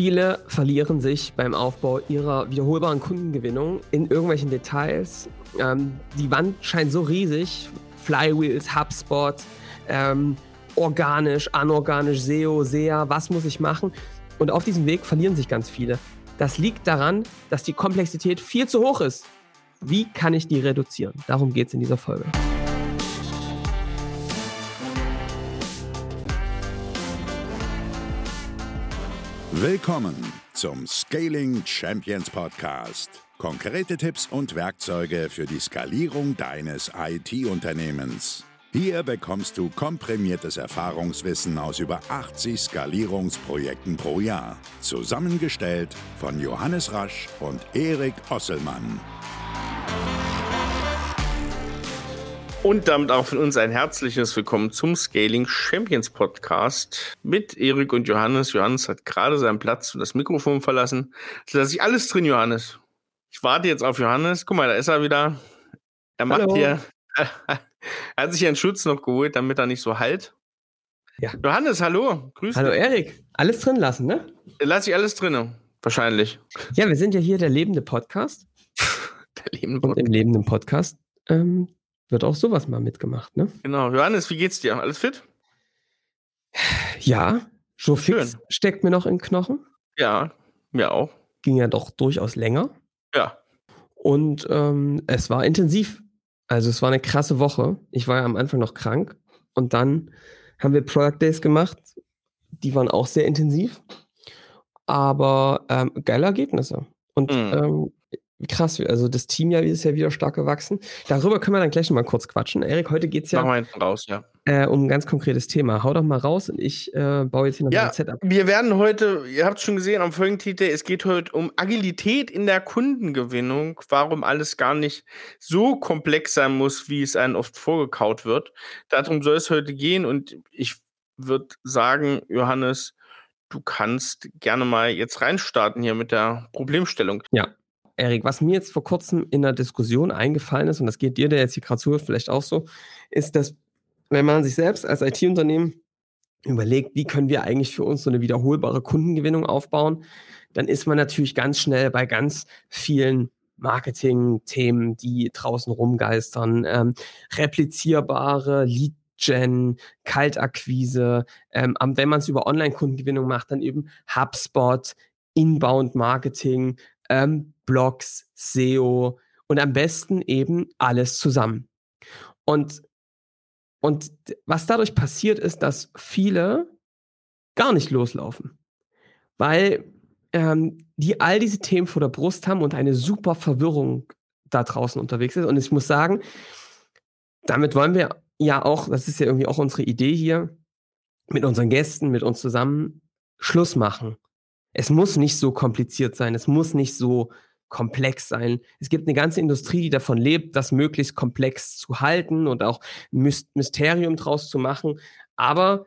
Viele verlieren sich beim Aufbau ihrer wiederholbaren Kundengewinnung in irgendwelchen Details. Ähm, die Wand scheint so riesig. Flywheels, HubSpot, ähm, organisch, anorganisch, SEO, SEA, was muss ich machen? Und auf diesem Weg verlieren sich ganz viele. Das liegt daran, dass die Komplexität viel zu hoch ist. Wie kann ich die reduzieren? Darum geht es in dieser Folge. Willkommen zum Scaling Champions Podcast. Konkrete Tipps und Werkzeuge für die Skalierung deines IT-Unternehmens. Hier bekommst du komprimiertes Erfahrungswissen aus über 80 Skalierungsprojekten pro Jahr. Zusammengestellt von Johannes Rasch und Erik Osselmann. Und damit auch von uns ein herzliches Willkommen zum Scaling Champions Podcast mit Erik und Johannes. Johannes hat gerade seinen Platz und das Mikrofon verlassen. Da lasse ich alles drin, Johannes. Ich warte jetzt auf Johannes. Guck mal, da ist er wieder. Er macht Hallo. hier. er hat sich einen Schutz noch geholt, damit er nicht so halt. Ja. Johannes, hallo. Grüß Hallo. Erik. Alles drin lassen, ne? Lass ich alles drin. Wahrscheinlich. Ja, wir sind ja hier der lebende Podcast. der lebende Podcast. Und im lebenden Podcast ähm, wird auch sowas mal mitgemacht, ne? Genau. Johannes, wie geht's dir? Alles fit? Ja, so fix Schön. steckt mir noch in Knochen. Ja, mir auch. Ging ja doch durchaus länger. Ja. Und ähm, es war intensiv. Also es war eine krasse Woche. Ich war ja am Anfang noch krank und dann haben wir Product Days gemacht. Die waren auch sehr intensiv, aber ähm, geile Ergebnisse. Und mhm. ähm, krass, also das Team ja ist ja wieder stark gewachsen. Darüber können wir dann gleich noch mal kurz quatschen. Erik, heute geht es ja, raus, ja. Äh, um ein ganz konkretes Thema. Hau doch mal raus und ich äh, baue jetzt hier noch ja, ein Setup. Wir werden heute, ihr habt es schon gesehen am Folgentitel, es geht heute um Agilität in der Kundengewinnung, warum alles gar nicht so komplex sein muss, wie es einem oft vorgekaut wird. Darum soll es heute gehen und ich würde sagen, Johannes, du kannst gerne mal jetzt reinstarten hier mit der Problemstellung. Ja, Erik, was mir jetzt vor kurzem in der Diskussion eingefallen ist, und das geht dir, der jetzt hier gerade zuhört, vielleicht auch so, ist, dass wenn man sich selbst als IT-Unternehmen überlegt, wie können wir eigentlich für uns so eine wiederholbare Kundengewinnung aufbauen, dann ist man natürlich ganz schnell bei ganz vielen Marketing-Themen, die draußen rumgeistern, ähm, replizierbare Lead Gen, Kaltakquise, ähm, wenn man es über Online-Kundengewinnung macht, dann eben HubSpot, Inbound-Marketing, ähm, Blogs, SEO und am besten eben alles zusammen. Und, und was dadurch passiert ist, dass viele gar nicht loslaufen, weil ähm, die all diese Themen vor der Brust haben und eine super Verwirrung da draußen unterwegs ist. Und ich muss sagen, damit wollen wir ja auch, das ist ja irgendwie auch unsere Idee hier, mit unseren Gästen, mit uns zusammen Schluss machen es muss nicht so kompliziert sein, es muss nicht so komplex sein. Es gibt eine ganze Industrie, die davon lebt, das möglichst komplex zu halten und auch Mysterium draus zu machen. Aber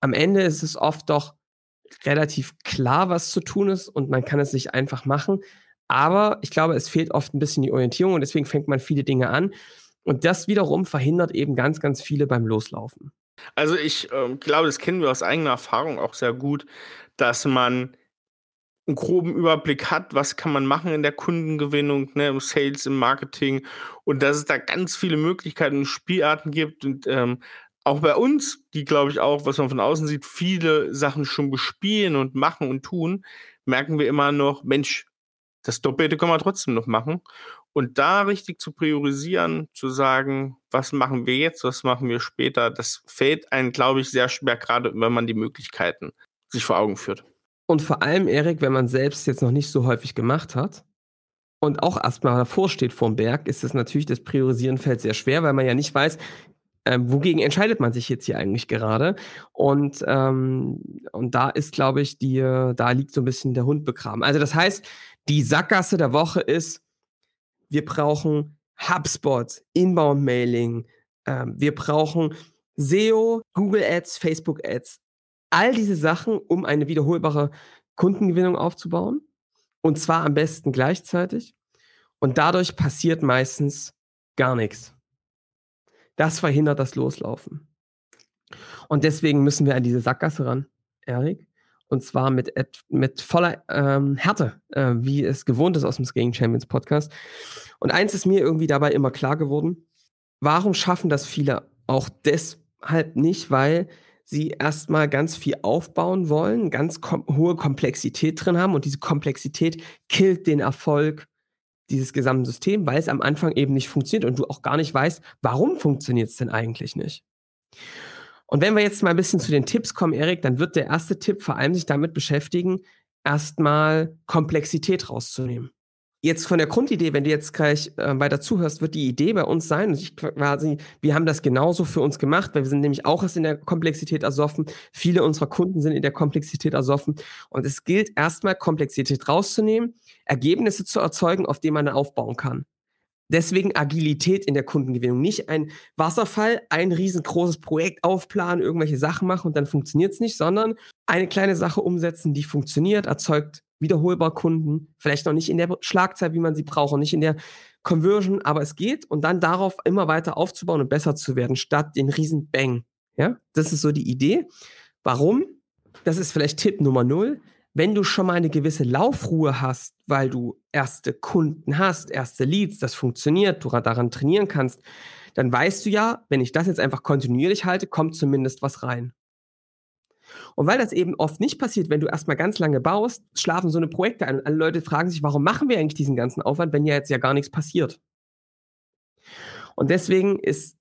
am Ende ist es oft doch relativ klar, was zu tun ist und man kann es sich einfach machen. Aber ich glaube, es fehlt oft ein bisschen die Orientierung und deswegen fängt man viele Dinge an. Und das wiederum verhindert eben ganz, ganz viele beim Loslaufen. Also ich äh, glaube, das kennen wir aus eigener Erfahrung auch sehr gut, dass man einen groben Überblick hat, was kann man machen in der Kundengewinnung, ne, im Sales, im Marketing und dass es da ganz viele Möglichkeiten und Spielarten gibt und ähm, auch bei uns, die glaube ich auch, was man von außen sieht, viele Sachen schon bespielen und machen und tun, merken wir immer noch, Mensch, das Doppelte können wir trotzdem noch machen. Und da richtig zu priorisieren, zu sagen, was machen wir jetzt, was machen wir später, das fällt einem, glaube ich, sehr schwer, gerade wenn man die Möglichkeiten sich vor Augen führt. Und vor allem, Erik, wenn man selbst jetzt noch nicht so häufig gemacht hat und auch erstmal davor steht vorm Berg, ist es natürlich, das Priorisieren fällt sehr schwer, weil man ja nicht weiß, äh, wogegen entscheidet man sich jetzt hier eigentlich gerade. Und, ähm, und da ist, glaube ich, die, da liegt so ein bisschen der Hund begraben. Also das heißt, die Sackgasse der Woche ist, wir brauchen HubSpot, Inbound-Mailing, äh, wir brauchen SEO, Google Ads, Facebook Ads, all diese Sachen, um eine wiederholbare Kundengewinnung aufzubauen. Und zwar am besten gleichzeitig. Und dadurch passiert meistens gar nichts. Das verhindert das Loslaufen. Und deswegen müssen wir an diese Sackgasse ran, Erik. Und zwar mit, mit voller ähm, Härte, äh, wie es gewohnt ist aus dem Skating Champions Podcast. Und eins ist mir irgendwie dabei immer klar geworden. Warum schaffen das viele auch deshalb nicht? Weil sie erstmal ganz viel aufbauen wollen, ganz kom hohe Komplexität drin haben und diese Komplexität killt den Erfolg dieses gesamten Systems, weil es am Anfang eben nicht funktioniert und du auch gar nicht weißt, warum funktioniert es denn eigentlich nicht. Und wenn wir jetzt mal ein bisschen zu den Tipps kommen, Erik, dann wird der erste Tipp vor allem sich damit beschäftigen, erstmal Komplexität rauszunehmen. Jetzt von der Grundidee, wenn du jetzt gleich äh, weiter zuhörst, wird die Idee bei uns sein, ich quasi, wir haben das genauso für uns gemacht, weil wir sind nämlich auch erst in der Komplexität ersoffen. Viele unserer Kunden sind in der Komplexität ersoffen. Und es gilt erstmal, Komplexität rauszunehmen, Ergebnisse zu erzeugen, auf denen man aufbauen kann. Deswegen Agilität in der Kundengewinnung. Nicht ein Wasserfall, ein riesengroßes Projekt aufplanen, irgendwelche Sachen machen und dann funktioniert es nicht, sondern eine kleine Sache umsetzen, die funktioniert, erzeugt wiederholbar Kunden. Vielleicht noch nicht in der Schlagzeit, wie man sie braucht, und nicht in der Conversion, aber es geht und dann darauf immer weiter aufzubauen und besser zu werden, statt den riesen Bang. Ja, das ist so die Idee. Warum? Das ist vielleicht Tipp Nummer null wenn du schon mal eine gewisse Laufruhe hast, weil du erste Kunden hast, erste Leads, das funktioniert, du daran trainieren kannst, dann weißt du ja, wenn ich das jetzt einfach kontinuierlich halte, kommt zumindest was rein. Und weil das eben oft nicht passiert, wenn du erstmal ganz lange baust, schlafen so eine Projekte ein. Und alle Leute fragen sich, warum machen wir eigentlich diesen ganzen Aufwand, wenn ja jetzt ja gar nichts passiert? Und deswegen ist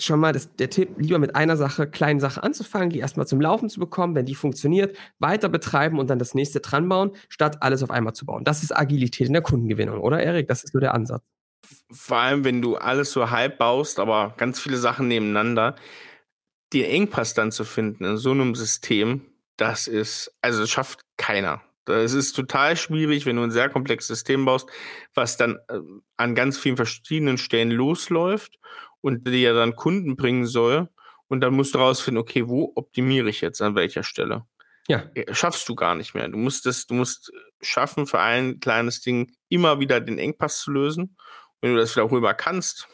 schon mal das, der Tipp, lieber mit einer Sache, kleinen Sache anzufangen, die erstmal zum Laufen zu bekommen, wenn die funktioniert, weiter betreiben und dann das nächste dran bauen, statt alles auf einmal zu bauen. Das ist Agilität in der Kundengewinnung, oder Erik? Das ist so der Ansatz. Vor allem, wenn du alles so halb baust, aber ganz viele Sachen nebeneinander, den Engpass dann zu finden in so einem System, das ist, also das schafft keiner. Das ist total schwierig, wenn du ein sehr komplexes System baust, was dann äh, an ganz vielen verschiedenen Stellen losläuft und dir dann Kunden bringen soll. Und dann musst du rausfinden, okay, wo optimiere ich jetzt an welcher Stelle? Ja. Schaffst du gar nicht mehr. Du musst es, du musst schaffen, für ein kleines Ding immer wieder den Engpass zu lösen. Wenn du das wiederholbar kannst,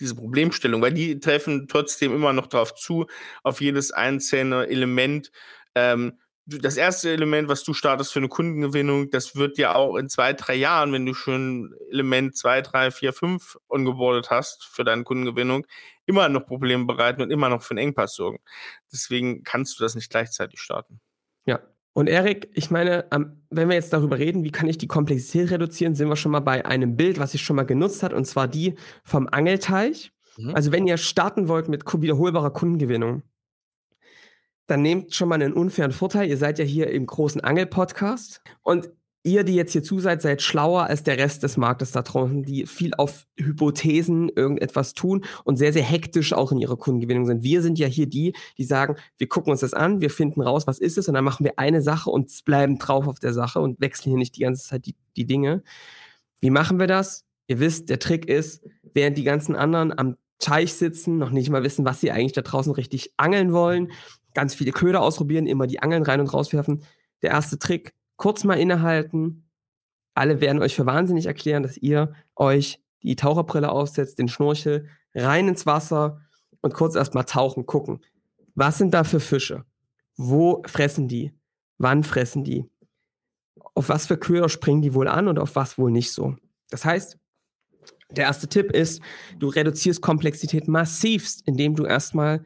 diese Problemstellung, weil die treffen trotzdem immer noch darauf zu, auf jedes einzelne Element. Ähm, das erste Element, was du startest für eine Kundengewinnung, das wird ja auch in zwei, drei Jahren, wenn du schon Element zwei, drei, vier, fünf ongeboardet hast für deine Kundengewinnung, immer noch Probleme bereiten und immer noch für einen Engpass sorgen. Deswegen kannst du das nicht gleichzeitig starten. Ja. Und Erik, ich meine, wenn wir jetzt darüber reden, wie kann ich die Komplexität reduzieren, sind wir schon mal bei einem Bild, was ich schon mal genutzt hat, und zwar die vom Angelteich. Mhm. Also wenn ihr starten wollt mit wiederholbarer Kundengewinnung, dann nehmt schon mal einen unfairen Vorteil. Ihr seid ja hier im großen Angel-Podcast und ihr, die jetzt hier zu seid, seid schlauer als der Rest des Marktes da draußen, die viel auf Hypothesen irgendetwas tun und sehr, sehr hektisch auch in ihrer Kundengewinnung sind. Wir sind ja hier die, die sagen, wir gucken uns das an, wir finden raus, was ist es und dann machen wir eine Sache und bleiben drauf auf der Sache und wechseln hier nicht die ganze Zeit die, die Dinge. Wie machen wir das? Ihr wisst, der Trick ist, während die ganzen anderen am Teich sitzen, noch nicht mal wissen, was sie eigentlich da draußen richtig angeln wollen, ganz viele Köder ausprobieren, immer die Angeln rein und rauswerfen. Der erste Trick, kurz mal innehalten. Alle werden euch für wahnsinnig erklären, dass ihr euch die Taucherbrille aufsetzt, den Schnorchel, rein ins Wasser und kurz erstmal tauchen, gucken. Was sind da für Fische? Wo fressen die? Wann fressen die? Auf was für Köder springen die wohl an und auf was wohl nicht so? Das heißt, der erste Tipp ist, du reduzierst Komplexität massivst, indem du erstmal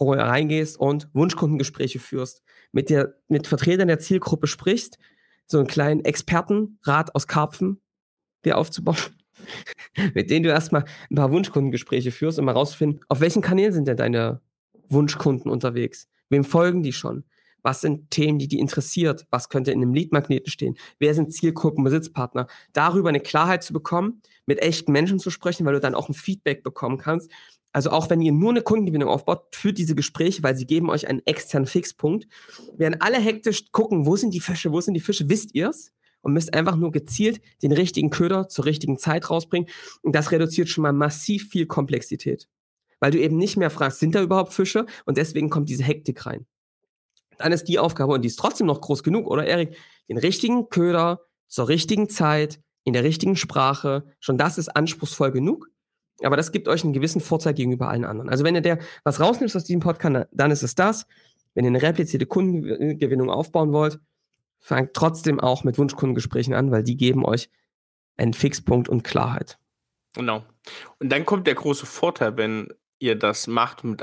reingehst und Wunschkundengespräche führst, mit, der, mit Vertretern der Zielgruppe sprichst, so einen kleinen Expertenrat aus Karpfen dir aufzubauen, mit denen du erstmal ein paar Wunschkundengespräche führst, um herauszufinden, auf welchen Kanälen sind denn deine Wunschkunden unterwegs? Wem folgen die schon? Was sind Themen, die die interessiert? Was könnte in einem Leadmagneten stehen? Wer sind Zielgruppen, Besitzpartner? Darüber eine Klarheit zu bekommen, mit echten Menschen zu sprechen, weil du dann auch ein Feedback bekommen kannst also auch wenn ihr nur eine Kundengewinnung aufbaut, führt diese Gespräche, weil sie geben euch einen externen Fixpunkt. Werden alle hektisch gucken, wo sind die Fische, wo sind die Fische, wisst ihr's? Und müsst einfach nur gezielt den richtigen Köder zur richtigen Zeit rausbringen. Und das reduziert schon mal massiv viel Komplexität. Weil du eben nicht mehr fragst, sind da überhaupt Fische? Und deswegen kommt diese Hektik rein. Dann ist die Aufgabe, und die ist trotzdem noch groß genug, oder Erik? Den richtigen Köder zur richtigen Zeit, in der richtigen Sprache. Schon das ist anspruchsvoll genug. Aber das gibt euch einen gewissen Vorteil gegenüber allen anderen. Also wenn ihr der was rausnimmt aus diesem Podcast, dann ist es das. wenn ihr eine replizierte Kundengewinnung aufbauen wollt, fangt trotzdem auch mit Wunschkundengesprächen an, weil die geben euch einen Fixpunkt und Klarheit. Genau. Und dann kommt der große Vorteil, wenn ihr das macht mit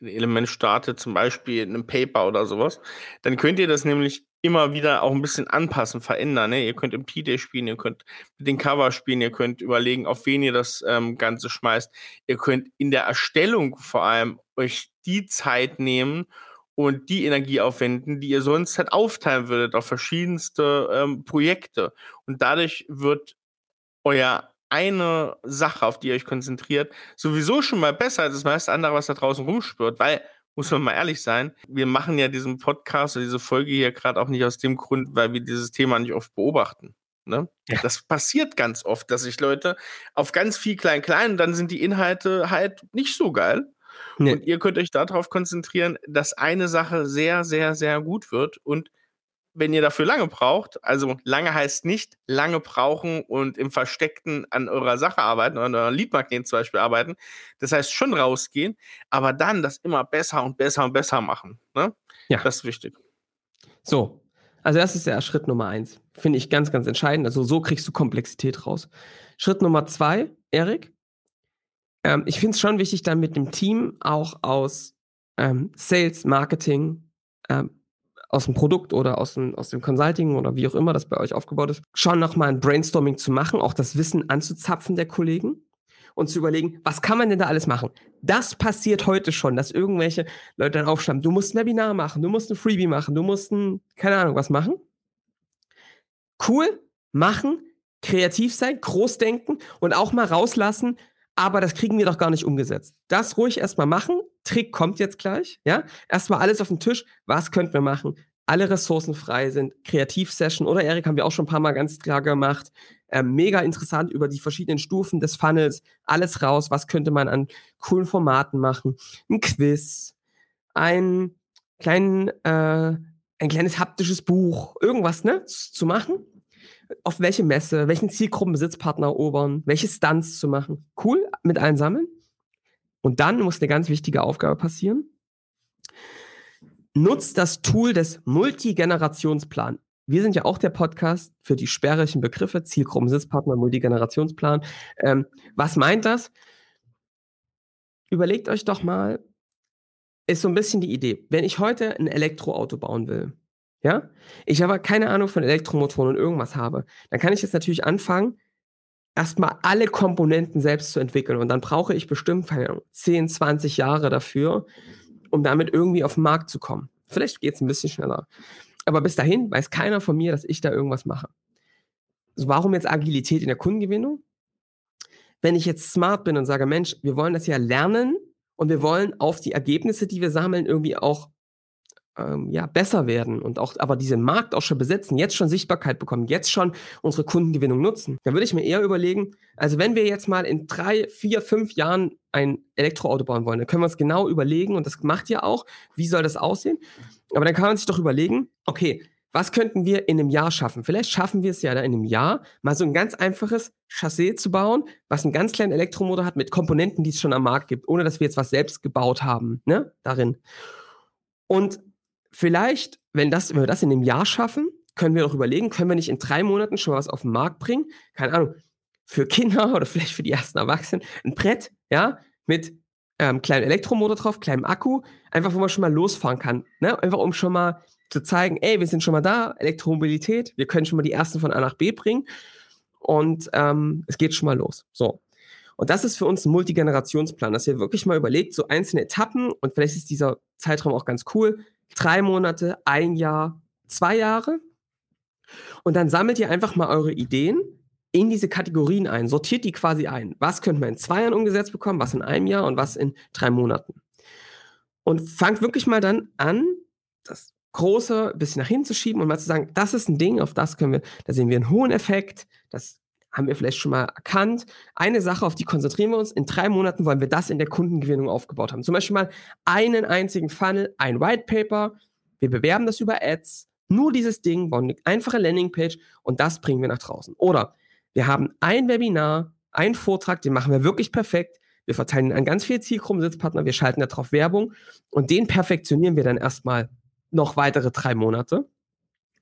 einem Element startet, zum Beispiel in einem Paper oder sowas, dann könnt ihr das nämlich immer wieder auch ein bisschen anpassen, verändern. Ne? Ihr könnt im P-Day spielen, ihr könnt mit den Cover spielen, ihr könnt überlegen, auf wen ihr das ähm, Ganze schmeißt. Ihr könnt in der Erstellung vor allem euch die Zeit nehmen und die Energie aufwenden, die ihr sonst halt aufteilen würdet auf verschiedenste ähm, Projekte. Und dadurch wird euer eine Sache, auf die ihr euch konzentriert, sowieso schon mal besser als das meiste andere, was da draußen rumspürt, weil muss man mal ehrlich sein, wir machen ja diesen Podcast oder diese Folge hier gerade auch nicht aus dem Grund, weil wir dieses Thema nicht oft beobachten. Ne? Ja. Das passiert ganz oft, dass sich Leute auf ganz viel klein klein, dann sind die Inhalte halt nicht so geil. Nee. Und ihr könnt euch darauf konzentrieren, dass eine Sache sehr, sehr, sehr gut wird und wenn ihr dafür lange braucht, also lange heißt nicht lange brauchen und im Versteckten an eurer Sache arbeiten, an eurer Leadmagnet zum Beispiel arbeiten. Das heißt schon rausgehen, aber dann das immer besser und besser und besser machen. Ne? Ja. Das ist wichtig. So. Also das ist ja Schritt Nummer eins. Finde ich ganz, ganz entscheidend. Also so kriegst du Komplexität raus. Schritt Nummer zwei, Erik. Ähm, ich finde es schon wichtig, dann mit dem Team auch aus ähm, Sales, Marketing, ähm, aus dem Produkt oder aus dem, aus dem Consulting oder wie auch immer das bei euch aufgebaut ist, schon nochmal ein Brainstorming zu machen, auch das Wissen anzuzapfen der Kollegen und zu überlegen, was kann man denn da alles machen? Das passiert heute schon, dass irgendwelche Leute dann aufschreiben, du musst ein Webinar machen, du musst ein Freebie machen, du musst ein, keine Ahnung, was machen. Cool, machen, kreativ sein, groß denken und auch mal rauslassen, aber das kriegen wir doch gar nicht umgesetzt. Das ruhig erstmal machen. Trick kommt jetzt gleich, ja? Erstmal alles auf den Tisch. Was könnten wir machen? Alle Ressourcen frei sind. Kreativsession oder Erik haben wir auch schon ein paar Mal ganz klar gemacht. Äh, mega interessant über die verschiedenen Stufen des Funnels. Alles raus. Was könnte man an coolen Formaten machen? Ein Quiz, ein kleinen, äh, ein kleines haptisches Buch, irgendwas, ne, zu machen auf welche Messe, welchen Zielgruppenbesitzpartner erobern, welche Stunts zu machen. Cool, mit allen sammeln. Und dann muss eine ganz wichtige Aufgabe passieren. Nutzt das Tool des Multigenerationsplan. Wir sind ja auch der Podcast für die sperrigen Begriffe, Zielgruppenbesitzpartner, Multiggenerationsplan. Ähm, was meint das? Überlegt euch doch mal, ist so ein bisschen die Idee. Wenn ich heute ein Elektroauto bauen will, ja? Ich aber keine Ahnung von Elektromotoren und irgendwas habe. Dann kann ich jetzt natürlich anfangen, erstmal alle Komponenten selbst zu entwickeln. Und dann brauche ich bestimmt, keine Ahnung, 10, 20 Jahre dafür, um damit irgendwie auf den Markt zu kommen. Vielleicht geht es ein bisschen schneller. Aber bis dahin weiß keiner von mir, dass ich da irgendwas mache. Also warum jetzt Agilität in der Kundengewinnung? Wenn ich jetzt smart bin und sage, Mensch, wir wollen das ja lernen und wir wollen auf die Ergebnisse, die wir sammeln, irgendwie auch ähm, ja, besser werden und auch aber auch schon besetzen, jetzt schon Sichtbarkeit bekommen, jetzt schon unsere Kundengewinnung nutzen, dann würde ich mir eher überlegen, also wenn wir jetzt mal in drei, vier, fünf Jahren ein Elektroauto bauen wollen, dann können wir uns genau überlegen, und das macht ihr auch, wie soll das aussehen? Aber dann kann man sich doch überlegen, okay, was könnten wir in einem Jahr schaffen? Vielleicht schaffen wir es ja in einem Jahr, mal so ein ganz einfaches Chassis zu bauen, was einen ganz kleinen Elektromotor hat mit Komponenten, die es schon am Markt gibt, ohne dass wir jetzt was selbst gebaut haben, ne, darin. Und vielleicht, wenn, das, wenn wir das in einem Jahr schaffen, können wir doch überlegen, können wir nicht in drei Monaten schon mal was auf den Markt bringen? Keine Ahnung, für Kinder oder vielleicht für die ersten Erwachsenen, ein Brett, ja, mit ähm, kleinem Elektromotor drauf, kleinem Akku, einfach wo man schon mal losfahren kann. Ne? Einfach um schon mal zu zeigen, ey, wir sind schon mal da, Elektromobilität, wir können schon mal die ersten von A nach B bringen und ähm, es geht schon mal los. So. Und das ist für uns ein Multigenerationsplan, dass ihr wirklich mal überlegt, so einzelne Etappen und vielleicht ist dieser Zeitraum auch ganz cool, drei Monate, ein Jahr, zwei Jahre. Und dann sammelt ihr einfach mal eure Ideen in diese Kategorien ein, sortiert die quasi ein. Was könnte man in zwei Jahren umgesetzt bekommen, was in einem Jahr und was in drei Monaten. Und fangt wirklich mal dann an, das Große ein bisschen nach hinten zu schieben und mal zu sagen, das ist ein Ding, auf das können wir, da sehen wir einen hohen Effekt, das haben wir vielleicht schon mal erkannt. Eine Sache, auf die konzentrieren wir uns. In drei Monaten wollen wir das in der Kundengewinnung aufgebaut haben. Zum Beispiel mal einen einzigen Funnel, ein White Paper. Wir bewerben das über Ads. Nur dieses Ding, bauen eine einfache Landingpage und das bringen wir nach draußen. Oder wir haben ein Webinar, einen Vortrag, den machen wir wirklich perfekt. Wir verteilen an ganz viele Zielgruppensitzpartner, wir schalten darauf Werbung und den perfektionieren wir dann erstmal noch weitere drei Monate.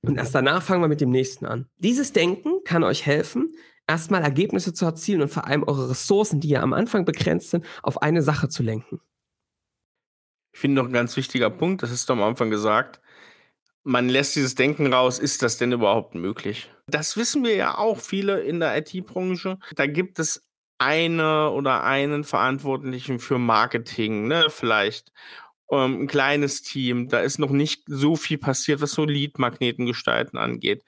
Und erst danach fangen wir mit dem nächsten an. Dieses Denken kann euch helfen, erstmal Ergebnisse zu erzielen und vor allem eure Ressourcen, die ja am Anfang begrenzt sind, auf eine Sache zu lenken. Ich finde noch ein ganz wichtiger Punkt, das ist am Anfang gesagt, man lässt dieses Denken raus, ist das denn überhaupt möglich? Das wissen wir ja auch, viele in der IT-Branche. Da gibt es eine oder einen Verantwortlichen für Marketing, ne, vielleicht. Ähm, ein kleines Team, da ist noch nicht so viel passiert, was so Lead-Magneten gestalten angeht.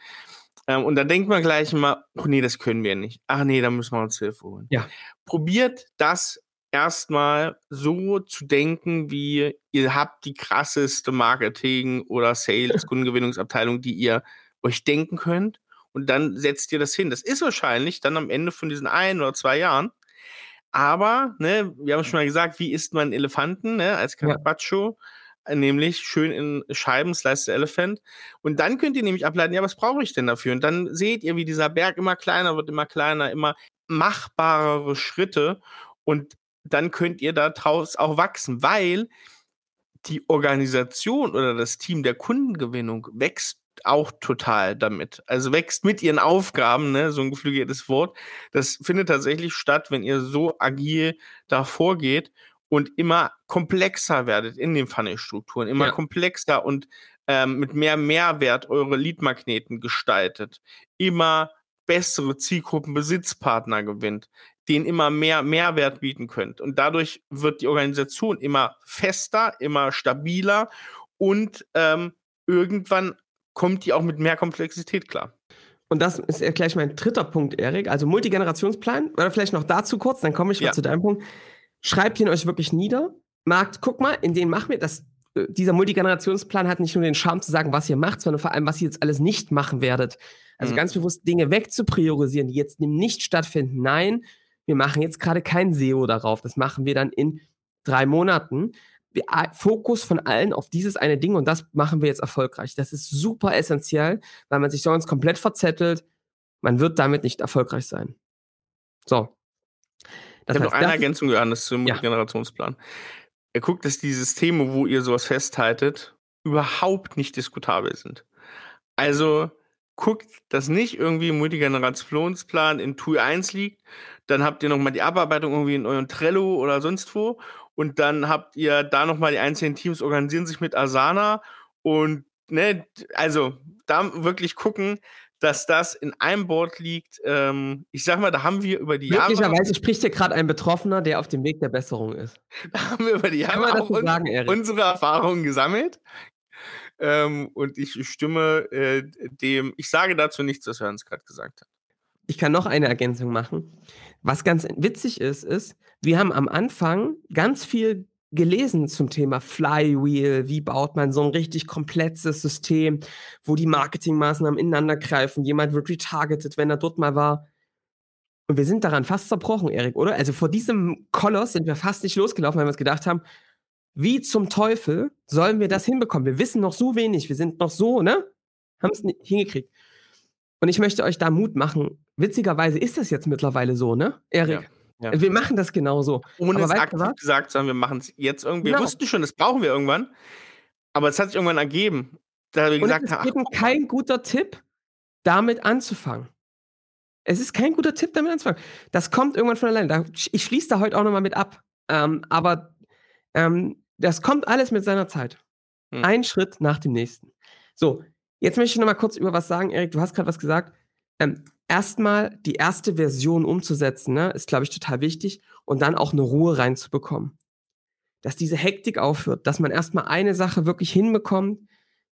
Ähm, und da denkt man gleich immer, oh nee, das können wir nicht. Ach nee, da müssen wir uns Hilfe holen. Ja. Probiert das erstmal so zu denken, wie ihr habt die krasseste Marketing- oder Sales-Kundengewinnungsabteilung, die ihr euch denken könnt. Und dann setzt ihr das hin. Das ist wahrscheinlich dann am Ende von diesen ein oder zwei Jahren. Aber, ne, wir haben schon mal gesagt, wie isst man Elefanten, ne, als Carpaccio? Ja. Nämlich schön in Scheiben, Slice the Elephant. Und dann könnt ihr nämlich ableiten, ja, was brauche ich denn dafür? Und dann seht ihr, wie dieser Berg immer kleiner wird, immer kleiner, immer machbarere Schritte. Und dann könnt ihr daraus auch wachsen, weil die Organisation oder das Team der Kundengewinnung wächst auch total damit. Also wächst mit ihren Aufgaben, ne, so ein geflügeltes Wort. Das findet tatsächlich statt, wenn ihr so agil da vorgeht und immer komplexer werdet in den Funnel-Strukturen, immer ja. komplexer und ähm, mit mehr Mehrwert eure Lead-Magneten gestaltet, immer bessere Zielgruppenbesitzpartner gewinnt, denen immer mehr Mehrwert bieten könnt. Und dadurch wird die Organisation immer fester, immer stabiler und ähm, irgendwann kommt die auch mit mehr Komplexität klar. Und das ist ja gleich mein dritter Punkt, Erik. Also Multigenerationsplan, oder vielleicht noch dazu kurz, dann komme ich ja. zu deinem Punkt. Schreibt ihn euch wirklich nieder. Markt, guck mal, in den machen wir das. Äh, dieser Multigenerationsplan hat nicht nur den Charme zu sagen, was ihr macht, sondern vor allem, was ihr jetzt alles nicht machen werdet. Also mhm. ganz bewusst Dinge wegzupriorisieren, die jetzt nicht stattfinden. Nein, wir machen jetzt gerade kein SEO darauf. Das machen wir dann in drei Monaten. Fokus von allen auf dieses eine Ding und das machen wir jetzt erfolgreich. Das ist super essentiell, weil man sich sonst komplett verzettelt. Man wird damit nicht erfolgreich sein. So. Das ich habe noch eine Ergänzung, Johannes, zum ja. Generationsplan. Er guckt, dass die Systeme, wo ihr sowas festhaltet, überhaupt nicht diskutabel sind. Also guckt, dass nicht irgendwie ein Multigenerationsplan in Tool 1 liegt, dann habt ihr nochmal die Abarbeitung irgendwie in eurem Trello oder sonst wo und dann habt ihr da nochmal die einzelnen Teams organisieren sich mit Asana und ne, also da wirklich gucken, dass das in einem Board liegt. Ähm, ich sag mal, da haben wir über die Jahre. Möglicherweise spricht hier gerade ein Betroffener, der auf dem Weg der Besserung ist. Da haben wir über die Jahre auch sagen, unsere Erfahrungen gesammelt. Ähm, und ich stimme äh, dem, ich sage dazu nichts, was Hans gerade gesagt hat. Ich kann noch eine Ergänzung machen. Was ganz witzig ist, ist, wir haben am Anfang ganz viel gelesen zum Thema Flywheel, wie baut man so ein richtig komplexes System, wo die Marketingmaßnahmen ineinander greifen, jemand wird retargeted, wenn er dort mal war. Und wir sind daran fast zerbrochen, Erik, oder? Also vor diesem Koloss sind wir fast nicht losgelaufen, weil wir uns gedacht haben, wie zum Teufel sollen wir das hinbekommen? Wir wissen noch so wenig, wir sind noch so, ne? Haben es nicht hingekriegt. Und ich möchte euch da Mut machen. Witzigerweise ist das jetzt mittlerweile so, ne, Erik? Ja, ja. Wir machen das genauso. Ohne aber es aktiv was? gesagt zu haben, wir machen es jetzt irgendwie. Genau. Wir wussten schon, das brauchen wir irgendwann. Aber es hat sich irgendwann ergeben. Da wir gesagt, es ist eben kein guter Tipp, damit anzufangen. Es ist kein guter Tipp, damit anzufangen. Das kommt irgendwann von alleine. ich schließe da heute auch nochmal mit ab. Ähm, aber ähm, das kommt alles mit seiner Zeit. Hm. Ein Schritt nach dem nächsten. So, jetzt möchte ich noch mal kurz über was sagen, Erik. Du hast gerade was gesagt. Ähm, Erstmal die erste Version umzusetzen, ne, ist, glaube ich, total wichtig. Und dann auch eine Ruhe reinzubekommen. Dass diese Hektik aufhört, dass man erstmal eine Sache wirklich hinbekommt.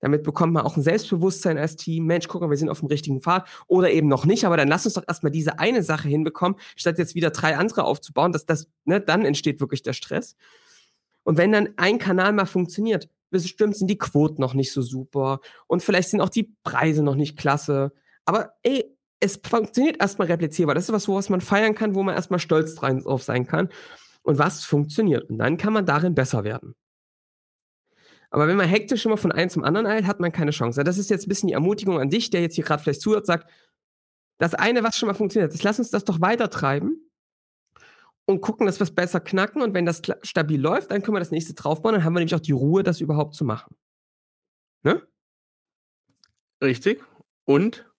Damit bekommt man auch ein Selbstbewusstsein als Team. Mensch, guck mal, wir sind auf dem richtigen Pfad. Oder eben noch nicht, aber dann lass uns doch erstmal diese eine Sache hinbekommen, statt jetzt wieder drei andere aufzubauen. Dass das, ne, dann entsteht wirklich der Stress. Und wenn dann ein Kanal mal funktioniert, bestimmt sind die Quoten noch nicht so super und vielleicht sind auch die Preise noch nicht klasse. Aber ey, es funktioniert erstmal replizierbar. Das ist was, was man feiern kann, wo man erstmal stolz drauf sein kann. Und was funktioniert. Und dann kann man darin besser werden. Aber wenn man hektisch immer von einem zum anderen eilt, hat man keine Chance. Das ist jetzt ein bisschen die Ermutigung an dich, der jetzt hier gerade vielleicht zuhört, sagt, das eine, was schon mal funktioniert, das lass uns das doch weiter treiben und gucken, dass wir es besser knacken. Und wenn das stabil läuft, dann können wir das nächste draufbauen. Dann haben wir nämlich auch die Ruhe, das überhaupt zu machen. Ne? Richtig. Und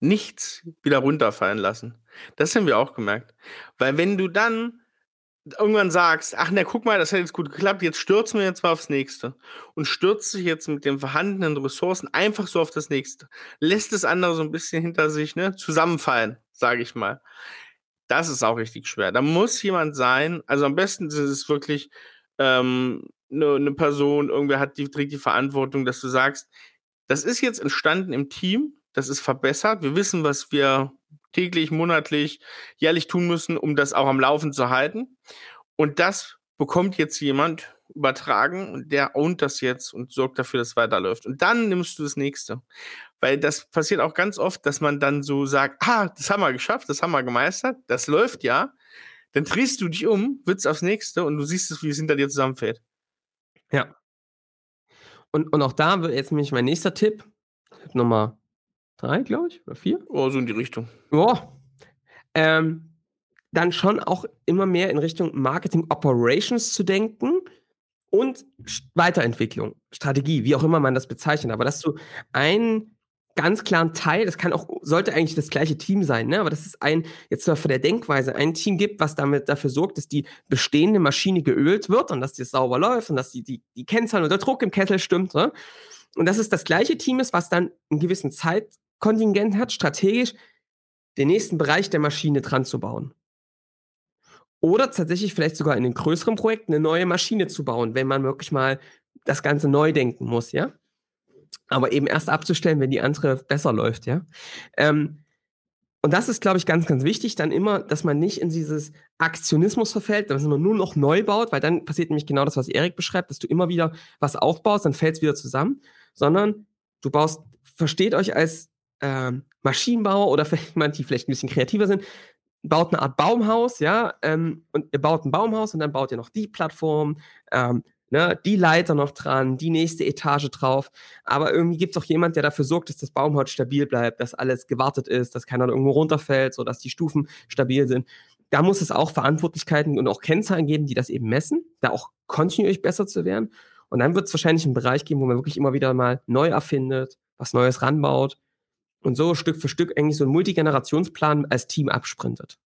nichts wieder runterfallen lassen. Das haben wir auch gemerkt. Weil wenn du dann irgendwann sagst, ach na, guck mal, das hat jetzt gut geklappt, jetzt stürzen wir jetzt mal aufs nächste und stürzt sich jetzt mit den vorhandenen Ressourcen einfach so auf das nächste, lässt das andere so ein bisschen hinter sich ne, zusammenfallen, sage ich mal. Das ist auch richtig schwer. Da muss jemand sein, also am besten ist es wirklich ähm, eine, eine Person, irgendwer hat die, trägt die Verantwortung, dass du sagst, das ist jetzt entstanden im Team, das ist verbessert, wir wissen, was wir täglich, monatlich, jährlich tun müssen, um das auch am Laufen zu halten. Und das bekommt jetzt jemand übertragen und der ownt das jetzt und sorgt dafür, dass es weiterläuft. Und dann nimmst du das nächste. Weil das passiert auch ganz oft, dass man dann so sagt, ah, das haben wir geschafft, das haben wir gemeistert, das läuft ja. Dann drehst du dich um, wird's aufs nächste und du siehst es, wie es hinter dir zusammenfällt. Ja. Und, und auch da wird jetzt nämlich mein nächster Tipp, Tipp Nummer drei, glaube ich, oder vier. Oh, so in die Richtung. Ja. Ähm, dann schon auch immer mehr in Richtung Marketing Operations zu denken und Weiterentwicklung, Strategie, wie auch immer man das bezeichnet. Aber dass du einen ganz klaren Teil, das kann auch, sollte eigentlich das gleiche Team sein, ne? aber das ist ein, jetzt zwar von der Denkweise, ein Team gibt, was damit dafür sorgt, dass die bestehende Maschine geölt wird und dass die sauber läuft und dass die, die, die Kennzahlen und der Druck im Kessel stimmt. Ne? Und dass es das gleiche Team ist, was dann einen gewissen Zeit, Kontingent hat, strategisch den nächsten Bereich der Maschine dran zu bauen. Oder tatsächlich vielleicht sogar in den größeren Projekten eine neue Maschine zu bauen, wenn man wirklich mal das Ganze neu denken muss, ja. Aber eben erst abzustellen, wenn die andere besser läuft, ja. Ähm, und das ist, glaube ich, ganz, ganz wichtig, dann immer, dass man nicht in dieses Aktionismus verfällt, dass man nur noch neu baut, weil dann passiert nämlich genau das, was Erik beschreibt, dass du immer wieder was aufbaust, dann fällt es wieder zusammen, sondern du baust, versteht euch als ähm, Maschinenbauer oder vielleicht jemand, die vielleicht ein bisschen kreativer sind, baut eine Art Baumhaus, ja, ähm, und ihr baut ein Baumhaus und dann baut ihr noch die Plattform, ähm, ne, die Leiter noch dran, die nächste Etage drauf. Aber irgendwie gibt es auch jemand, der dafür sorgt, dass das Baumhaus stabil bleibt, dass alles gewartet ist, dass keiner irgendwo runterfällt, so dass die Stufen stabil sind. Da muss es auch Verantwortlichkeiten und auch Kennzahlen geben, die das eben messen, da auch kontinuierlich besser zu werden. Und dann wird es wahrscheinlich einen Bereich geben, wo man wirklich immer wieder mal neu erfindet, was Neues ranbaut und so Stück für Stück eigentlich so einen Multigenerationsplan als Team absprintet.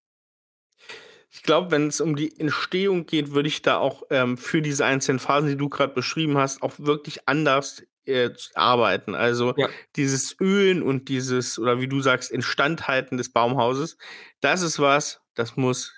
Ich glaube, wenn es um die Entstehung geht, würde ich da auch ähm, für diese einzelnen Phasen, die du gerade beschrieben hast, auch wirklich anders äh, arbeiten. Also ja. dieses Ölen und dieses, oder wie du sagst, Instandhalten des Baumhauses, das ist was, das muss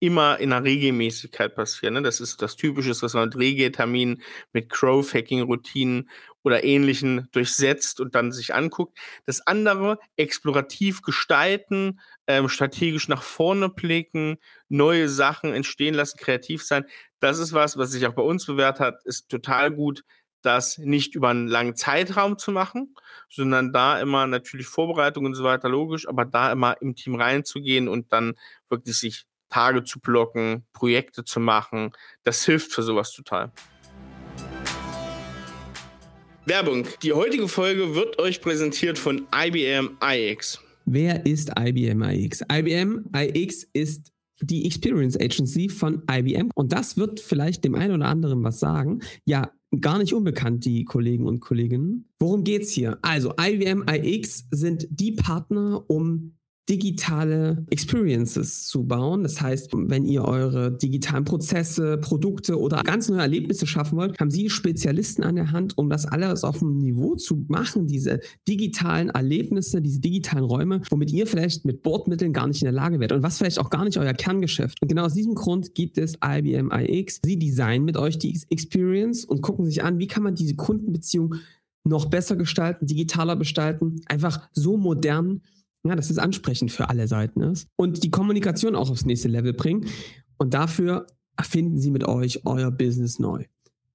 immer in einer Regelmäßigkeit passieren. Ne? Das ist das Typische, was man mit Regelterminen, mit Crow-Hacking-Routinen oder ähnlichen durchsetzt und dann sich anguckt. Das andere, explorativ gestalten, ähm, strategisch nach vorne blicken, neue Sachen entstehen lassen, kreativ sein. Das ist was, was sich auch bei uns bewährt hat, ist total gut, das nicht über einen langen Zeitraum zu machen, sondern da immer natürlich Vorbereitung und so weiter logisch, aber da immer im Team reinzugehen und dann wirklich sich Tage zu blocken, Projekte zu machen. Das hilft für sowas total. Werbung. Die heutige Folge wird euch präsentiert von IBM iX. Wer ist IBM iX? IBM iX ist die Experience Agency von IBM und das wird vielleicht dem einen oder anderen was sagen. Ja, gar nicht unbekannt, die Kollegen und Kolleginnen. Worum geht's hier? Also IBM iX sind die Partner, um digitale Experiences zu bauen. Das heißt, wenn ihr eure digitalen Prozesse, Produkte oder ganz neue Erlebnisse schaffen wollt, haben Sie Spezialisten an der Hand, um das alles auf einem Niveau zu machen, diese digitalen Erlebnisse, diese digitalen Räume, womit ihr vielleicht mit Bordmitteln gar nicht in der Lage werdet und was vielleicht auch gar nicht euer Kerngeschäft. Und genau aus diesem Grund gibt es IBM iX. Sie designen mit euch die Experience und gucken sich an, wie kann man diese Kundenbeziehung noch besser gestalten, digitaler gestalten, einfach so modern, ja, dass es ansprechend für alle Seiten ist und die Kommunikation auch aufs nächste Level bringen. Und dafür erfinden sie mit euch euer Business neu.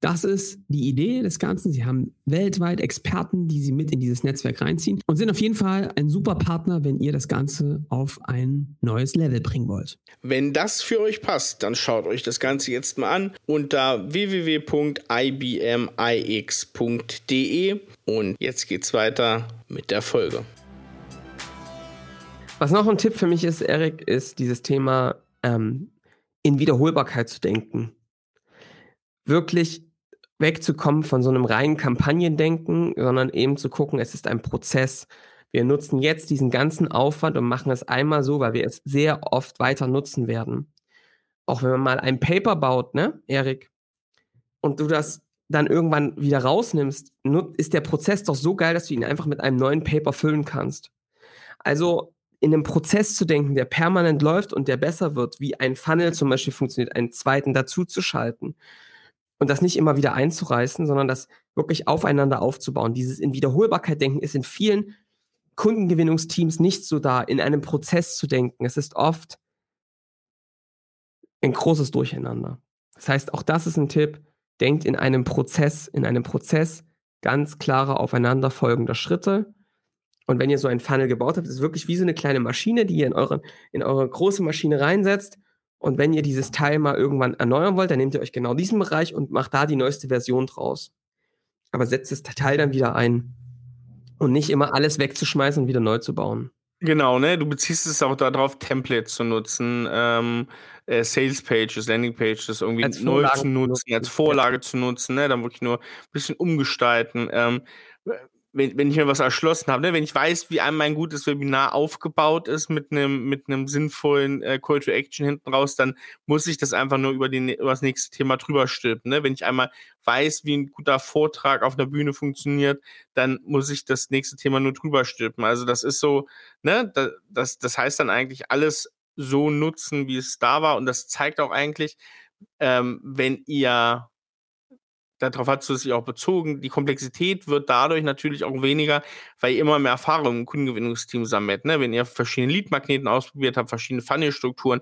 Das ist die Idee des Ganzen. Sie haben weltweit Experten, die sie mit in dieses Netzwerk reinziehen und sind auf jeden Fall ein super Partner, wenn ihr das Ganze auf ein neues Level bringen wollt. Wenn das für euch passt, dann schaut euch das Ganze jetzt mal an unter www.ibmix.de und jetzt geht's weiter mit der Folge. Was noch ein Tipp für mich ist, Erik, ist dieses Thema ähm, in Wiederholbarkeit zu denken. Wirklich wegzukommen von so einem reinen Kampagnendenken, sondern eben zu gucken, es ist ein Prozess. Wir nutzen jetzt diesen ganzen Aufwand und machen es einmal so, weil wir es sehr oft weiter nutzen werden. Auch wenn man mal ein Paper baut, ne, Erik, und du das dann irgendwann wieder rausnimmst, ist der Prozess doch so geil, dass du ihn einfach mit einem neuen Paper füllen kannst. Also in einem Prozess zu denken, der permanent läuft und der besser wird, wie ein Funnel zum Beispiel funktioniert, einen zweiten dazuzuschalten und das nicht immer wieder einzureißen, sondern das wirklich aufeinander aufzubauen. Dieses in Wiederholbarkeit denken ist in vielen Kundengewinnungsteams nicht so da, in einem Prozess zu denken. Es ist oft ein großes Durcheinander. Das heißt, auch das ist ein Tipp. Denkt in einem Prozess, in einem Prozess ganz klare aufeinanderfolgende Schritte. Und wenn ihr so ein Funnel gebaut habt, ist es wirklich wie so eine kleine Maschine, die ihr in eure, in eure große Maschine reinsetzt und wenn ihr dieses Teil mal irgendwann erneuern wollt, dann nehmt ihr euch genau diesen Bereich und macht da die neueste Version draus. Aber setzt das Teil dann wieder ein. Und nicht immer alles wegzuschmeißen und wieder neu zu bauen. Genau, ne? Du beziehst es auch darauf, Templates zu nutzen, ähm, äh, Sales Pages, Landing Pages irgendwie neu zu nutzen, als Vorlage ja. zu nutzen, ne? Dann wirklich nur ein bisschen umgestalten. Ähm, wenn, wenn ich mir was erschlossen habe, ne? wenn ich weiß, wie einem mein gutes Webinar aufgebaut ist mit einem mit einem sinnvollen äh, Call to Action hinten raus, dann muss ich das einfach nur über, den, über das nächste Thema drüber stülpen. Ne? Wenn ich einmal weiß, wie ein guter Vortrag auf der Bühne funktioniert, dann muss ich das nächste Thema nur drüber stülpen. Also das ist so, ne, das, das heißt dann eigentlich alles so nutzen, wie es da war. Und das zeigt auch eigentlich, ähm, wenn ihr darauf hat es sich auch bezogen. Die Komplexität wird dadurch natürlich auch weniger, weil ihr immer mehr Erfahrung im Kundengewinnungsteam sammelt. Ne? Wenn ihr verschiedene Lead-Magneten ausprobiert habt, verschiedene Funnel-Strukturen,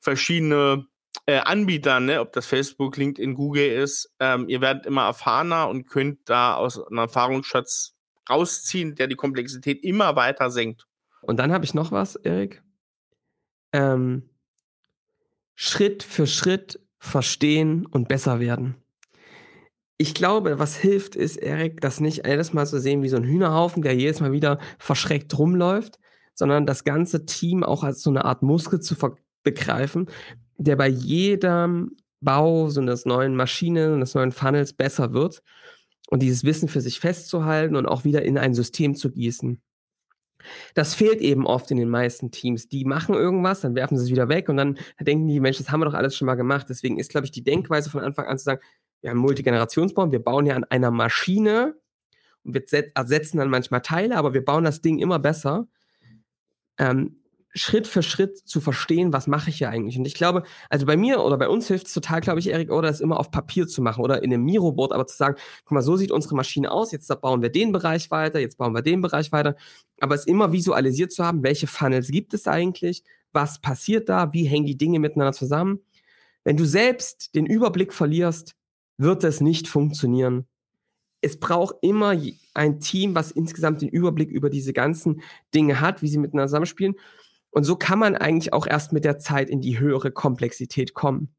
verschiedene äh, Anbieter, ne? ob das Facebook, LinkedIn, Google ist, ähm, ihr werdet immer erfahrener und könnt da aus einem Erfahrungsschatz rausziehen, der die Komplexität immer weiter senkt. Und dann habe ich noch was, Erik. Ähm, Schritt für Schritt verstehen und besser werden ich glaube, was hilft, ist, Erik, das nicht jedes Mal zu sehen wie so ein Hühnerhaufen, der jedes Mal wieder verschreckt rumläuft, sondern das ganze Team auch als so eine Art Muskel zu begreifen, der bei jedem Bau so eines neuen Maschinen, eines neuen Funnels besser wird und dieses Wissen für sich festzuhalten und auch wieder in ein System zu gießen. Das fehlt eben oft in den meisten Teams. Die machen irgendwas, dann werfen sie es wieder weg und dann denken die, Mensch, das haben wir doch alles schon mal gemacht. Deswegen ist, glaube ich, die Denkweise von Anfang an zu sagen, wir haben Multigenerationsbau, wir bauen ja an einer Maschine und wir ersetzen dann manchmal Teile, aber wir bauen das Ding immer besser. Ähm, Schritt für Schritt zu verstehen, was mache ich hier eigentlich. Und ich glaube, also bei mir oder bei uns hilft es total, glaube ich, Erik, oder das immer auf Papier zu machen oder in einem Miro-Board, aber zu sagen, guck mal, so sieht unsere Maschine aus, jetzt bauen wir den Bereich weiter, jetzt bauen wir den Bereich weiter. Aber es immer visualisiert zu haben, welche Funnels gibt es eigentlich, was passiert da, wie hängen die Dinge miteinander zusammen. Wenn du selbst den Überblick verlierst, wird es nicht funktionieren. Es braucht immer ein Team, was insgesamt den Überblick über diese ganzen Dinge hat, wie sie miteinander zusammenspielen. Und so kann man eigentlich auch erst mit der Zeit in die höhere Komplexität kommen.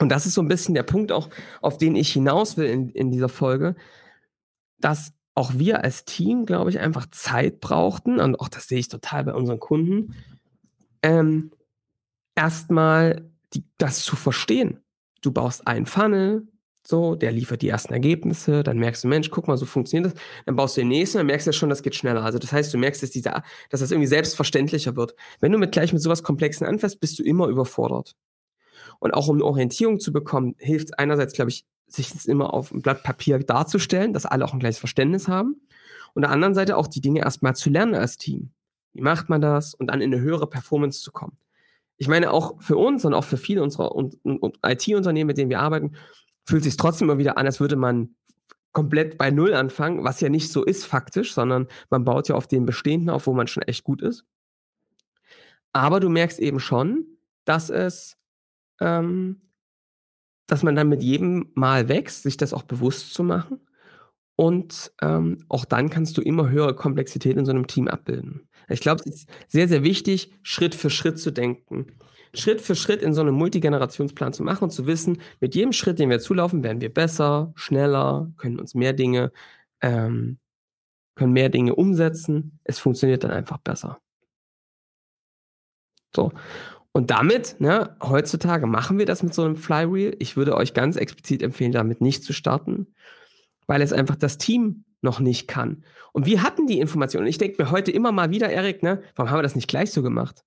Und das ist so ein bisschen der Punkt auch, auf den ich hinaus will in, in dieser Folge, dass auch wir als Team, glaube ich, einfach Zeit brauchten, und auch das sehe ich total bei unseren Kunden, ähm, erstmal das zu verstehen. Du baust einen Funnel, so, der liefert die ersten Ergebnisse, dann merkst du, Mensch, guck mal, so funktioniert das. Dann baust du den nächsten, dann merkst du ja schon, das geht schneller. Also das heißt, du merkst, dass, dieser, dass das irgendwie selbstverständlicher wird. Wenn du mit gleich mit sowas Komplexen anfängst, bist du immer überfordert. Und auch um eine Orientierung zu bekommen, hilft es einerseits, glaube ich, sich das immer auf ein Blatt Papier darzustellen, dass alle auch ein gleiches Verständnis haben. Und der anderen Seite auch die Dinge erstmal zu lernen als Team. Wie macht man das? Und dann in eine höhere Performance zu kommen. Ich meine, auch für uns und auch für viele unserer IT-Unternehmen, mit denen wir arbeiten, fühlt sich trotzdem immer wieder an, als würde man komplett bei Null anfangen, was ja nicht so ist faktisch, sondern man baut ja auf den Bestehenden auf, wo man schon echt gut ist. Aber du merkst eben schon, dass es, ähm, dass man dann mit jedem Mal wächst, sich das auch bewusst zu machen. Und ähm, auch dann kannst du immer höhere Komplexität in so einem Team abbilden. Ich glaube, es ist sehr, sehr wichtig, Schritt für Schritt zu denken. Schritt für Schritt in so einem Multigenerationsplan zu machen und zu wissen, mit jedem Schritt, den wir zulaufen, werden wir besser, schneller, können uns mehr Dinge, ähm, können mehr Dinge umsetzen. Es funktioniert dann einfach besser. So. Und damit, ne, heutzutage machen wir das mit so einem Flywheel. Ich würde euch ganz explizit empfehlen, damit nicht zu starten, weil es einfach das Team noch nicht kann. Und wir hatten die Informationen. Ich denke mir heute immer mal wieder, Erik, ne, warum haben wir das nicht gleich so gemacht?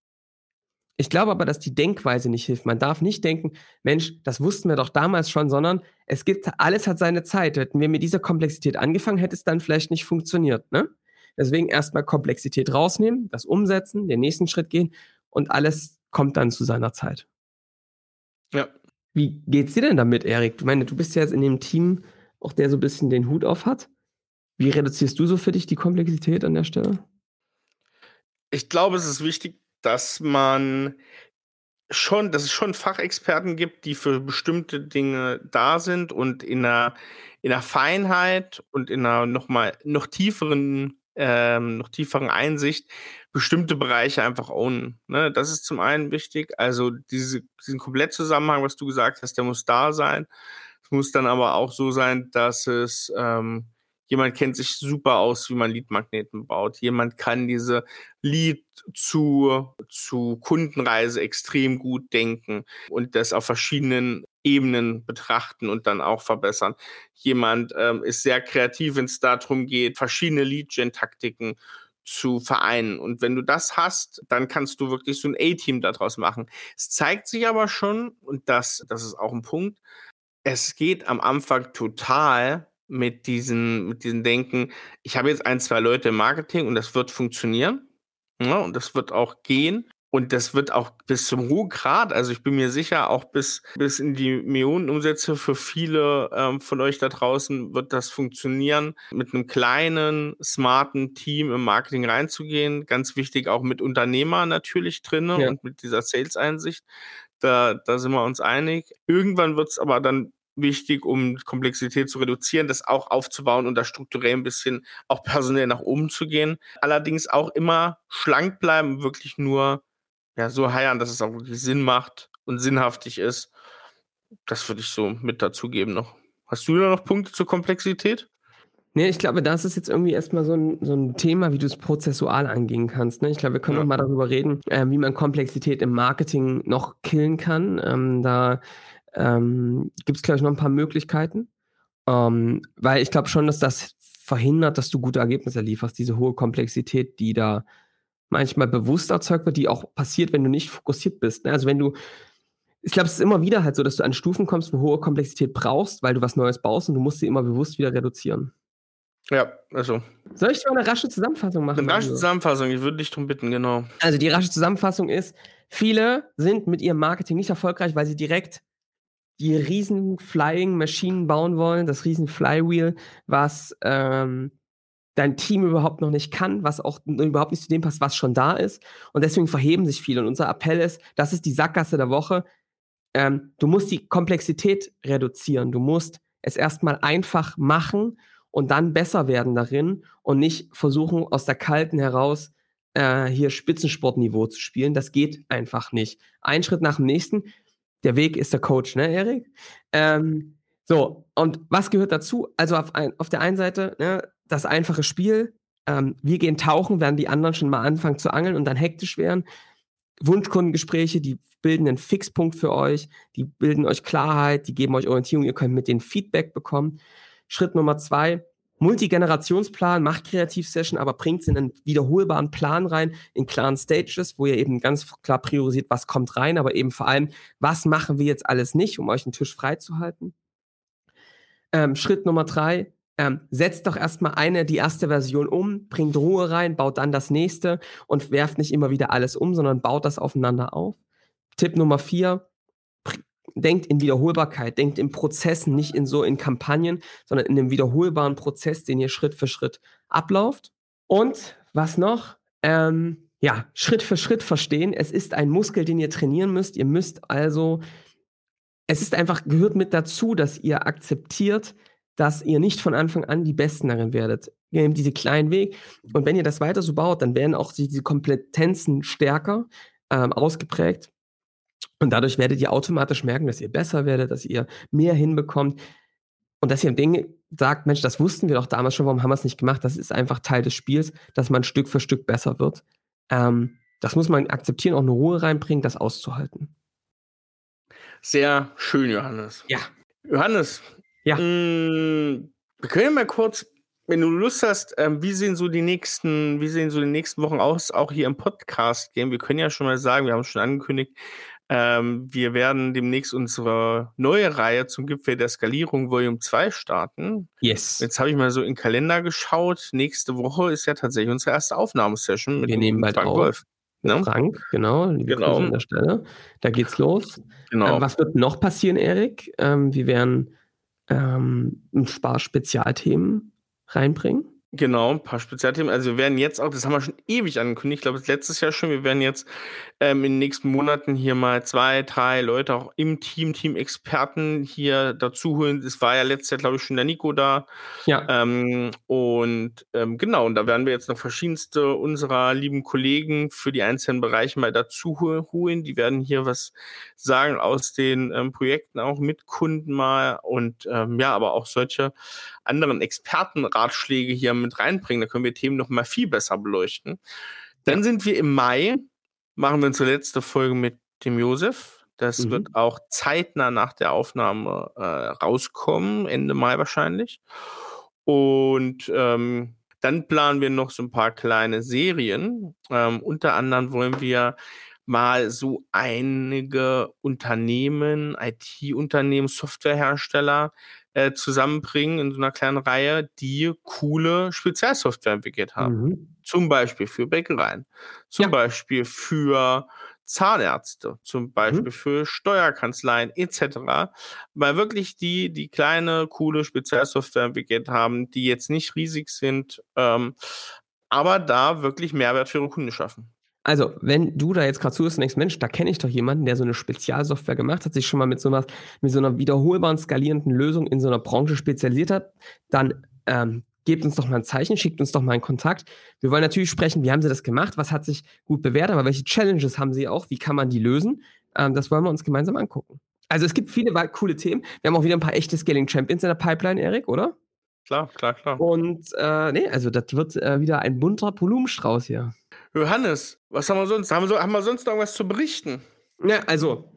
Ich glaube aber, dass die Denkweise nicht hilft. Man darf nicht denken, Mensch, das wussten wir doch damals schon, sondern es gibt, alles hat seine Zeit. Hätten wir mit dieser Komplexität angefangen, hätte es dann vielleicht nicht funktioniert. Ne? Deswegen erstmal Komplexität rausnehmen, das umsetzen, den nächsten Schritt gehen und alles kommt dann zu seiner Zeit. Ja. Wie geht's dir denn damit, Erik? Ich meine, du bist ja jetzt in dem Team, auch der so ein bisschen den Hut auf hat. Wie reduzierst du so für dich die Komplexität an der Stelle? Ich glaube, es ist wichtig, dass man schon, dass es schon Fachexperten gibt, die für bestimmte Dinge da sind und in einer, in einer Feinheit und in einer noch mal noch tieferen ähm, noch tieferen Einsicht bestimmte Bereiche einfach ownen. Ne? Das ist zum einen wichtig. Also diese, diesen Komplettzusammenhang, was du gesagt hast, der muss da sein. Es muss dann aber auch so sein, dass es ähm, Jemand kennt sich super aus, wie man Leadmagneten baut. Jemand kann diese Lead zu, zu Kundenreise extrem gut denken und das auf verschiedenen Ebenen betrachten und dann auch verbessern. Jemand ähm, ist sehr kreativ, wenn es darum geht, verschiedene Lead-Gen-Taktiken zu vereinen. Und wenn du das hast, dann kannst du wirklich so ein A-Team daraus machen. Es zeigt sich aber schon, und das, das ist auch ein Punkt, es geht am Anfang total mit diesen, mit diesen Denken, ich habe jetzt ein, zwei Leute im Marketing und das wird funktionieren. Ja, und das wird auch gehen. Und das wird auch bis zum Ruhegrad, also ich bin mir sicher, auch bis, bis in die Millionenumsätze für viele ähm, von euch da draußen wird das funktionieren, mit einem kleinen, smarten Team im Marketing reinzugehen. Ganz wichtig auch mit Unternehmer natürlich drin ja. und mit dieser Sales-Einsicht. Da, da sind wir uns einig. Irgendwann wird es aber dann wichtig, um Komplexität zu reduzieren, das auch aufzubauen und da strukturell ein bisschen auch personell nach oben zu gehen. Allerdings auch immer schlank bleiben, wirklich nur ja, so heiern, dass es auch wirklich Sinn macht und sinnhaftig ist. Das würde ich so mit dazugeben noch. Hast du da noch Punkte zur Komplexität? Nee, ich glaube, das ist jetzt irgendwie erstmal so ein, so ein Thema, wie du es prozessual angehen kannst. Ne? Ich glaube, wir können ja. noch mal darüber reden, äh, wie man Komplexität im Marketing noch killen kann. Ähm, da ähm, gibt es, glaube ich, noch ein paar Möglichkeiten. Ähm, weil ich glaube schon, dass das verhindert, dass du gute Ergebnisse lieferst, diese hohe Komplexität, die da manchmal bewusst erzeugt wird, die auch passiert, wenn du nicht fokussiert bist. Ne? Also wenn du, ich glaube, es ist immer wieder halt so, dass du an Stufen kommst, wo hohe Komplexität brauchst, weil du was Neues baust und du musst sie immer bewusst wieder reduzieren. Ja, also. Soll ich dir mal eine rasche Zusammenfassung machen? Eine rasche Zusammenfassung, ich würde dich darum bitten, genau. Also die rasche Zusammenfassung ist, viele sind mit ihrem Marketing nicht erfolgreich, weil sie direkt die riesen Flying Maschinen bauen wollen, das riesen Flywheel, was ähm, dein Team überhaupt noch nicht kann, was auch überhaupt nicht zu dem passt, was schon da ist. Und deswegen verheben sich viele. Und unser Appell ist, das ist die Sackgasse der Woche. Ähm, du musst die Komplexität reduzieren. Du musst es erstmal einfach machen und dann besser werden darin und nicht versuchen, aus der Kalten heraus äh, hier Spitzensportniveau zu spielen. Das geht einfach nicht. Ein Schritt nach dem nächsten der Weg ist der Coach, ne, Erik? Ähm, so, und was gehört dazu? Also auf, ein, auf der einen Seite ne, das einfache Spiel. Ähm, wir gehen tauchen, während die anderen schon mal anfangen zu angeln und dann hektisch werden. Wunschkundengespräche, die bilden einen Fixpunkt für euch, die bilden euch Klarheit, die geben euch Orientierung, ihr könnt mit denen Feedback bekommen. Schritt Nummer zwei, Multigenerationsplan, macht Kreativsession, aber bringt es in einen wiederholbaren Plan rein, in klaren Stages, wo ihr eben ganz klar priorisiert, was kommt rein, aber eben vor allem, was machen wir jetzt alles nicht, um euch einen Tisch freizuhalten. Ähm, Schritt Nummer drei, ähm, setzt doch erstmal eine, die erste Version um, bringt Ruhe rein, baut dann das nächste und werft nicht immer wieder alles um, sondern baut das aufeinander auf. Tipp Nummer vier, denkt in Wiederholbarkeit, denkt in Prozessen, nicht in so in Kampagnen, sondern in einem wiederholbaren Prozess, den ihr Schritt für Schritt ablauft. Und was noch? Ähm, ja, Schritt für Schritt verstehen. Es ist ein Muskel, den ihr trainieren müsst. Ihr müsst also, es ist einfach, gehört mit dazu, dass ihr akzeptiert, dass ihr nicht von Anfang an die Besten darin werdet. Ihr nehmt diesen kleinen Weg. Und wenn ihr das weiter so baut, dann werden auch diese Kompetenzen stärker ähm, ausgeprägt. Und dadurch werdet ihr automatisch merken, dass ihr besser werdet, dass ihr mehr hinbekommt und dass ihr Dinge sagt, Mensch, das wussten wir doch damals schon, warum haben wir es nicht gemacht? Das ist einfach Teil des Spiels, dass man Stück für Stück besser wird. Ähm, Das muss man akzeptieren, auch eine Ruhe reinbringen, das auszuhalten. Sehr schön, Johannes. Ja. Johannes, Ja. mh, wir können mal kurz, wenn du Lust hast, ähm, wie sehen so die nächsten, wie sehen so die nächsten Wochen aus, auch hier im Podcast gehen. Wir können ja schon mal sagen, wir haben es schon angekündigt, ähm, wir werden demnächst unsere neue Reihe zum Gipfel der Skalierung Volume 2 starten. Yes. Jetzt habe ich mal so in den Kalender geschaut. Nächste Woche ist ja tatsächlich unsere erste Aufnahmesession mit Wir dem nehmen bald Frank auf. Wolf. Ne? Frank, genau. Liebe Genau. Grüße an der Stelle. Da geht's los. Genau. Ähm, was wird noch passieren, Erik? Ähm, wir werden ähm, ein paar Spezialthemen reinbringen. Genau, ein paar Spezialthemen. Also wir werden jetzt auch, das haben wir schon ewig angekündigt, ich glaube, das letztes Jahr schon, wir werden jetzt ähm, in den nächsten Monaten hier mal zwei, drei Leute auch im Team, Team-Experten hier dazu holen. Es war ja letztes Jahr, glaube ich, schon der Nico da. Ja. Ähm, und ähm, genau, und da werden wir jetzt noch verschiedenste unserer lieben Kollegen für die einzelnen Bereiche mal dazu hol- holen. Die werden hier was sagen aus den ähm, Projekten, auch mit Kunden mal und ähm, ja, aber auch solche anderen Expertenratschläge hier mit reinbringen. Da können wir Themen noch mal viel besser beleuchten. Dann sind wir im Mai, machen wir unsere letzte Folge mit dem Josef. Das Mhm. wird auch zeitnah nach der Aufnahme äh, rauskommen, Ende Mai wahrscheinlich. Und ähm, dann planen wir noch so ein paar kleine Serien. Ähm, unter anderem wollen wir mal so einige Unternehmen, IT-Unternehmen, Softwarehersteller äh, zusammenbringen in so einer kleinen Reihe, die coole Spezialsoftware entwickelt haben. Mhm. Zum Beispiel für Bäckereien, zum Ja. Beispiel für Zahnärzte, zum Beispiel für Steuerkanzleien etc. Weil wirklich die, die kleine, coole Spezialsoftware entwickelt haben, die jetzt nicht riesig sind, ähm, aber da wirklich Mehrwert für ihre Kunden schaffen. Also, wenn du da jetzt gerade zuhörst und denkst, Mensch, da kenne ich doch jemanden, der so eine Spezialsoftware gemacht hat, sich schon mal mit so, einer, mit so einer wiederholbaren, skalierenden Lösung in so einer Branche spezialisiert hat, dann ähm, gebt uns doch mal ein Zeichen, schickt uns doch mal einen Kontakt. Wir wollen natürlich sprechen, wie haben sie das gemacht, was hat sich gut bewährt, aber welche Challenges haben sie auch, wie kann man die lösen? Ähm, das wollen wir uns gemeinsam angucken. Also es gibt viele coole Themen. Wir haben auch wieder ein paar echte Scaling Champions in der Pipeline, Erik, oder? Klar, klar, klar. Und äh, nee, also das wird äh, wieder ein bunter Blumenstrauß hier. Johannes, was haben wir sonst? Haben wir, haben wir sonst noch irgendwas zu berichten? Ja, also,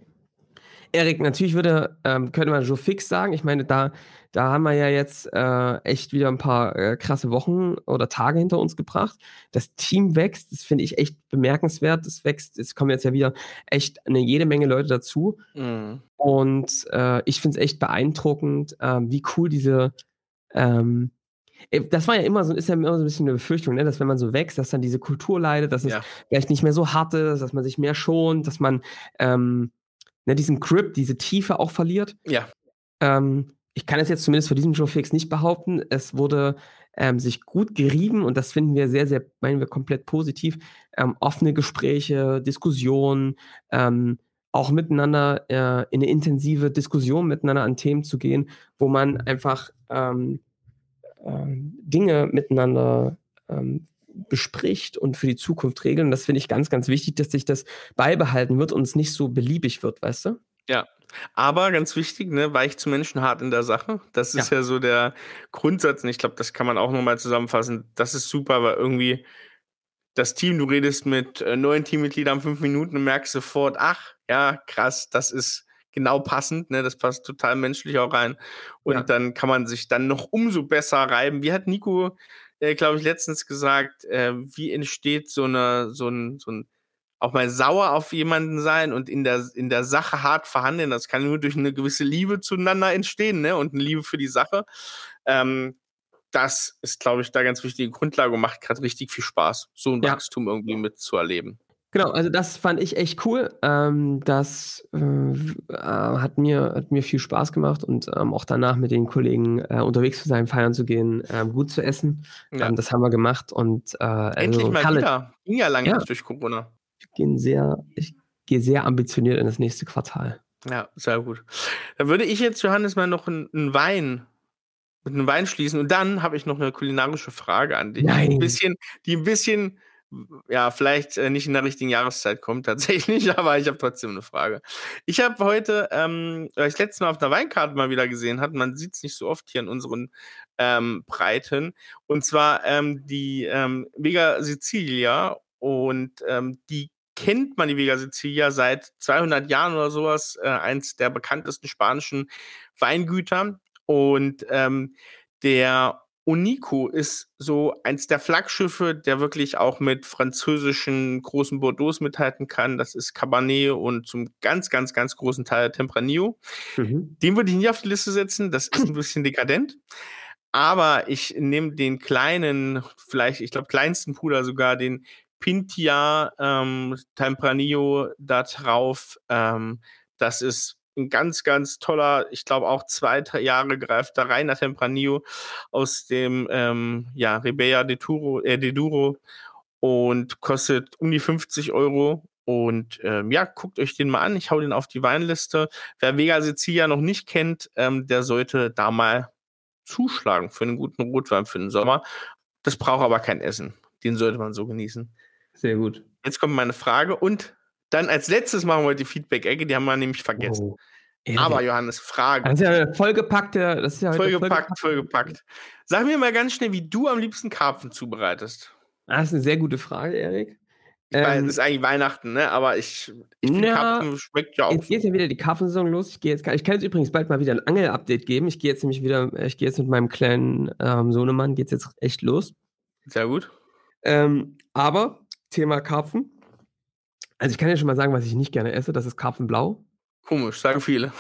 Erik, natürlich würde, ähm, könnte man Joe Fix sagen. Ich meine, da, da haben wir ja jetzt äh, echt wieder ein paar äh, krasse Wochen oder Tage hinter uns gebracht. Das Team wächst, das finde ich echt bemerkenswert. Es wächst, es kommen jetzt ja wieder echt eine jede Menge Leute dazu. Mhm. Und äh, ich finde es echt beeindruckend, ähm, wie cool diese. Ähm, äh, das war ja immer so, ist ja immer so ein bisschen eine Befürchtung, ne? dass wenn man so wächst, dass dann diese Kultur leidet, dass es Ja. vielleicht nicht mehr so hart ist, dass man sich mehr schont, dass man ähm, ne, diesen Grip, diese Tiefe auch verliert. Ja. Ähm, ich kann es jetzt zumindest für diesen Joe Fix nicht behaupten. Es wurde ähm, sich gut gerieben und das finden wir sehr, sehr, meinen wir komplett positiv. Ähm, offene Gespräche, Diskussionen, ähm, auch miteinander äh, in eine intensive Diskussion miteinander an Themen zu gehen, wo man einfach ähm, ähm, Dinge miteinander ähm, bespricht und für die Zukunft regeln. Das finde ich ganz, ganz wichtig, dass sich das beibehalten wird und es nicht so beliebig wird, weißt du? Aber ganz wichtig, ne, weich zu Menschen hart in der Sache. Das ist ja, so der Grundsatz. Und ich glaube, das kann man auch nochmal zusammenfassen. Das ist super, weil irgendwie das Team, du redest mit äh, neuen Teammitgliedern fünf Minuten und merkst sofort, ach, ja, krass, das ist genau passend, ne? Das passt total menschlich auch rein. Und Ja. dann kann man sich dann noch umso besser reiben. Wie hat Nico, äh, glaube ich, letztens gesagt, äh, wie entsteht so eine, so ein, so ein auch mal sauer auf jemanden sein und in der, in der Sache hart verhandeln. Das kann nur durch eine gewisse Liebe zueinander entstehen, ne? Und eine Liebe für die Sache. Ähm, das ist, glaube ich, da ganz wichtige Grundlage und macht gerade richtig viel Spaß, so ein Ja. Wachstum irgendwie mitzuerleben. Genau, also das fand ich echt cool. Ähm, das äh, äh, hat, mir, hat mir viel Spaß gemacht und ähm, auch danach mit den Kollegen äh, unterwegs zu sein, feiern zu gehen, ähm, gut zu essen. Ja. Ähm, das haben wir gemacht und äh, Endlich also mal Kalle, wieder. Ging ja lange Ja. durch Corona. ich gehe sehr, ich gehe sehr ambitioniert in das nächste Quartal. Ja, sehr gut. Da würde ich jetzt, Johannes, mal noch einen, einen Wein mit einem Wein schließen. Und dann habe ich noch eine kulinarische Frage an dich. Nein. Ein bisschen, die ein bisschen, ja, vielleicht äh, nicht in der richtigen Jahreszeit kommt tatsächlich, aber ich habe trotzdem eine Frage. Ich habe heute, ähm, weil ich letzte Mal auf einer Weinkarte mal wieder gesehen hat, man sieht es nicht so oft hier in unseren ähm, Breiten, und zwar ähm, die ähm, Vega Sicilia und ähm, die kennt man die Vega Sicilia seit 200 Jahren oder sowas, äh, eins der bekanntesten spanischen Weingüter. Und ähm, der Unico ist so eins der Flaggschiffe, der wirklich auch mit französischen großen Bordeaux mithalten kann. Das ist Cabernet und zum ganz, ganz, ganz großen Teil Tempranillo. Mhm. Den würde ich nie auf die Liste setzen. Das ist ein bisschen dekadent. Aber ich nehme den kleinen, vielleicht, ich glaube, kleinsten Puder sogar, den Pintia ähm, Tempranillo da drauf. Ähm, das ist ein ganz, ganz toller, ich glaube auch zwei Jahre gereifter reiner Tempranillo aus dem ähm, ja, Rebella de, Turo, äh, de Duro und kostet um die 50 Euro. Und ähm, ja, guckt euch den mal an. Ich hau den auf die Weinliste. Wer Vega Sicilia noch nicht kennt, ähm, der sollte da mal zuschlagen für einen guten Rotwein für den Sommer. Das braucht aber kein Essen. Den sollte man so genießen. Sehr gut. Jetzt kommt meine Frage und dann als letztes machen wir die Feedback-Ecke, die haben wir nämlich vergessen. Oh. Aber Johannes, Frage. Das ist ja vollgepackte, das ist ja vollgepackt, vollgepackt. Sag mir mal ganz schnell, wie du am liebsten Karpfen zubereitest. Das ist eine sehr gute Frage, Erik. Ich ähm, weiß, es ist eigentlich Weihnachten, ne? Aber ich, ich finde, Karpfen schmeckt ja auch. Jetzt geht ja wieder die Karpfensaison los. Ich gehe jetzt, ich kann jetzt übrigens bald mal wieder ein Angel-Update geben. Ich gehe jetzt nämlich wieder, ich gehe jetzt mit meinem kleinen ähm, Sohnemann, geht's jetzt echt los. Sehr gut. Ähm, aber Thema Karpfen. Also ich kann ja schon mal sagen, was ich nicht gerne esse, das ist Karpfenblau. Komisch, sagen viele.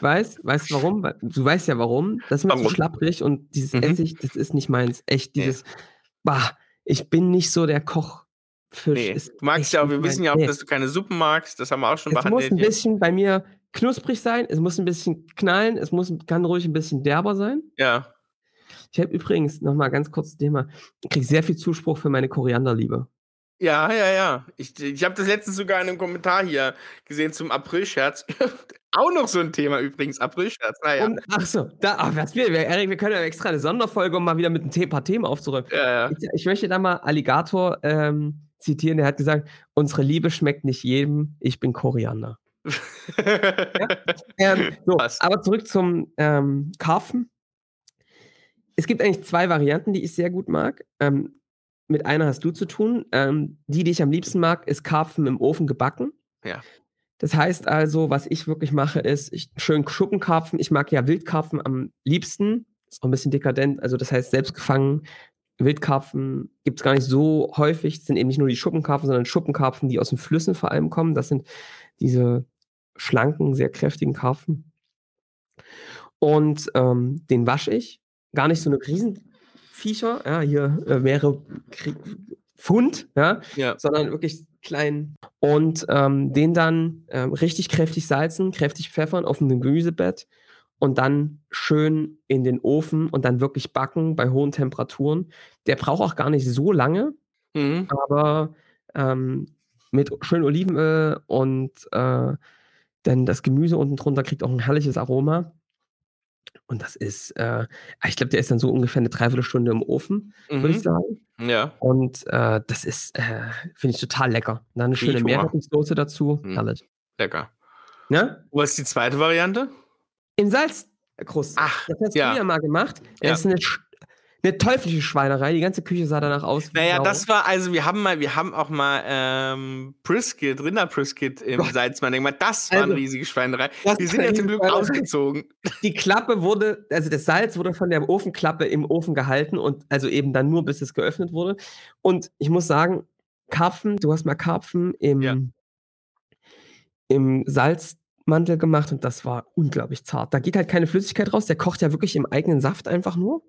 weiß, weißt du warum? Du weißt ja warum. Das ist mir zu schlapprig und dieses mhm. Essig, das ist nicht meins. Echt, dieses, nee. bah, ich bin nicht so der Koch. Nee. du magst ja auch, wir wissen ja auch, nee. dass du keine Suppen magst, das haben wir auch schon es behandelt. Es muss ein bisschen bei mir knusprig sein, es muss ein bisschen knallen, es muss, kann ruhig ein bisschen derber sein. Ja. Ich habe übrigens noch mal ganz kurz Thema, ich kriege sehr viel Zuspruch für meine Korianderliebe. Ja, ja, ja. Ich, ich habe das letztens sogar in einem Kommentar hier gesehen zum Aprilscherz. Auch noch so ein Thema übrigens, Aprilscherz. Naja. Ach so, da, ach, was wir, Erik, wir können ja extra eine Sonderfolge, um mal wieder mit ein paar Themen aufzuräumen. Ja, ja. Ich, ich, möchte da mal Alligator ähm, zitieren, der hat gesagt, unsere Liebe schmeckt nicht jedem, ich bin Koriander. ja? ähm, so, aber zurück zum ähm, Karpfen. Es gibt eigentlich zwei Varianten, die ich sehr gut mag. Ähm, mit einer hast du zu tun. Ähm, die, die ich am liebsten mag, ist Karpfen im Ofen gebacken. Ja. Das heißt also, was ich wirklich mache, ist ich, schön Schuppenkarpfen. Ich mag ja Wildkarpfen am liebsten. Ist auch ein bisschen dekadent. Also, das heißt, selbst gefangen. Wildkarpfen gibt es gar nicht so häufig. Das sind eben nicht nur die Schuppenkarpfen, sondern Schuppenkarpfen, die aus den Flüssen vor allem kommen. Das sind diese schlanken, sehr kräftigen Karpfen. Und ähm, den wasche ich. Gar nicht so eine riesen Viecher, ja, hier äh, mehrere Pfund, ja, ja, sondern wirklich klein. Und ähm, den dann ähm, richtig kräftig salzen, kräftig pfeffern auf einem Gemüsebett und dann schön in den Ofen und dann wirklich backen bei hohen Temperaturen. Der braucht auch gar nicht so lange, mhm. aber ähm, mit schön Olivenöl und äh, dann das Gemüse unten drunter kriegt auch ein herrliches Aroma. Und das ist, äh, ich glaube, der ist dann so ungefähr eine Dreiviertelstunde im Ofen, mhm. würde ich sagen. Ja. Und äh, das ist, äh, finde ich total lecker. Und dann eine schöne Meerrettungssoße dazu. Mhm. Herrlich. Lecker. Ja? Was ist die zweite Variante? In Salzkruste. Ach, das hast ja. du ja mal gemacht. Das ja. ist eine eine teuflische Schweinerei. Die ganze Küche sah danach aus. Naja, das war, also wir haben mal, wir haben auch mal ähm, Brisket, Rinder-Brisket im Gott. Salzmann. Das war also, eine riesige Schweinerei. Die sind ja zum Glück ausgezogen. Die Klappe wurde, also das Salz wurde von der Ofenklappe im Ofen gehalten und also eben dann nur, bis es geöffnet wurde. Und ich muss sagen, Karpfen, du hast mal Karpfen im, ja. im Salzmantel gemacht und das war unglaublich zart. Da geht halt keine Flüssigkeit raus, der kocht ja wirklich im eigenen Saft einfach nur.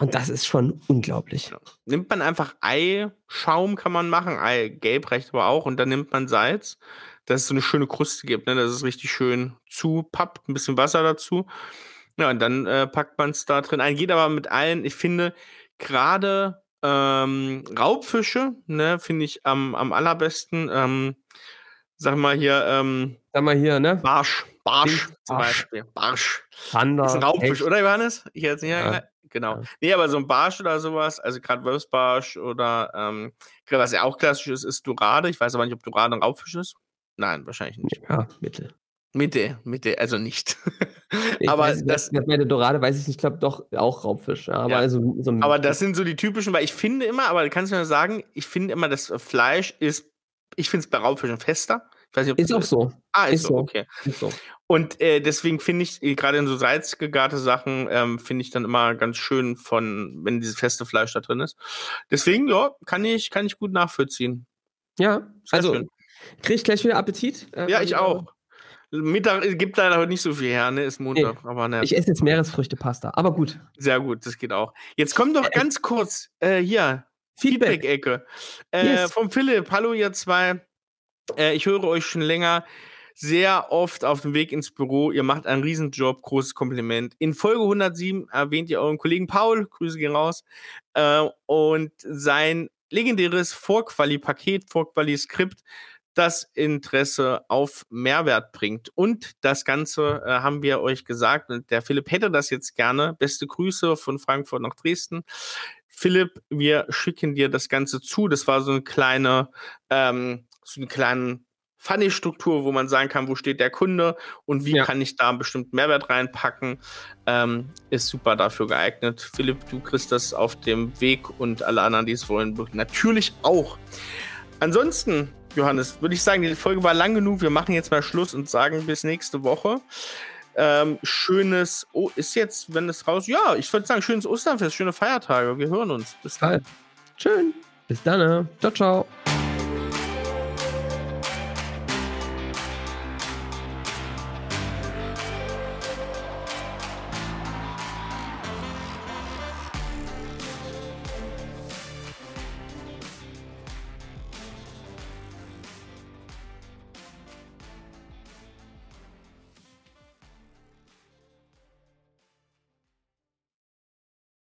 Und das ist schon unglaublich. Nimmt man einfach Eischaum, kann man machen, Eigelb reicht aber auch, und dann nimmt man Salz, dass es so eine schöne Kruste gibt, ne? dass es richtig schön zupappt, ein bisschen Wasser dazu. Ja, und dann äh, packt man es da drin ein. Geht aber mit allen, ich finde, gerade ähm, Raubfische, ne, finde ich am, am allerbesten. Ähm, sag mal hier, ähm, sag mal hier, ne? Barsch. Barsch, Barsch. zum Beispiel. Barsch. Panda, ist ein Raubfisch, Hecht. oder Johannes? Ich jetzt nicht ja. Genau. Ja. Nee, aber so ein Barsch oder sowas, also gerade Wölfsbarsch oder ähm, was ja auch klassisch ist, ist Dorade. Ich weiß aber nicht, ob Dorade ein Raubfisch ist. Nein, wahrscheinlich nicht. Ja, Mitte. Mitte, Mitte, also nicht. aber weiß, das, das bei der Dorade weiß ich nicht, ich glaube doch auch Raubfisch. Aber, Ja. also, so aber das sind so die typischen, weil ich finde immer, aber du kannst mir sagen, ich finde immer, das Fleisch ist, ich finde es bei Raubfischen fester. Ich weiß nicht, ob ist auch so. Ah, ist, ist so, so. okay. Ist so. Und äh, deswegen finde ich, äh, gerade in so salzgegarte Sachen, ähm, finde ich dann immer ganz schön von, wenn dieses feste Fleisch da drin ist. Deswegen, ja, kann ich, kann ich gut nachvollziehen. Ja, also schön. kriege ich gleich wieder Appetit. äh, Ja, ich auch. Mittag äh, gibt leider heute nicht so viel her, ne? Ist Montag, aber ne, Ich esse jetzt Meeresfrüchtepasta, aber gut. sehr gut, das geht auch. Jetzt kommt doch ganz kurz äh, hier Feedback. Feedback-Ecke äh, Yes. vom Philipp. Hallo ihr zwei. Äh, ich höre euch schon länger sehr oft auf dem Weg ins Büro. Ihr macht einen Riesenjob. Großes Kompliment. In Folge 107 erwähnt ihr euren Kollegen Paul. Grüße gehen raus. Äh, und sein legendäres Vorquali-Paket, Vorquali-Skript, das Interesse auf Mehrwert bringt. Und das Ganze äh, haben wir euch gesagt. Und der Philipp hätte das jetzt gerne. Beste Grüße von Frankfurt nach Dresden. Philipp, wir schicken dir das Ganze zu. Das war so eine kleine, ähm, so eine kleine Funny-Struktur, wo man sagen kann, wo steht der Kunde und wie Ja. kann ich da einen bestimmten Mehrwert reinpacken. Ähm, ist super dafür geeignet. Philipp, du kriegst das auf dem Weg und alle anderen, die es wollen, natürlich auch. Ansonsten, Johannes, würde ich sagen, die Folge war lang genug. Wir machen jetzt mal Schluss und sagen bis nächste Woche. Ähm, schönes, oh, ist jetzt, wenn es raus, ja, ich würde sagen, schönes Osternfest, schöne Feiertage. Wir hören uns. Bis dann. Schön. Bis dann. ne? Ciao, ciao.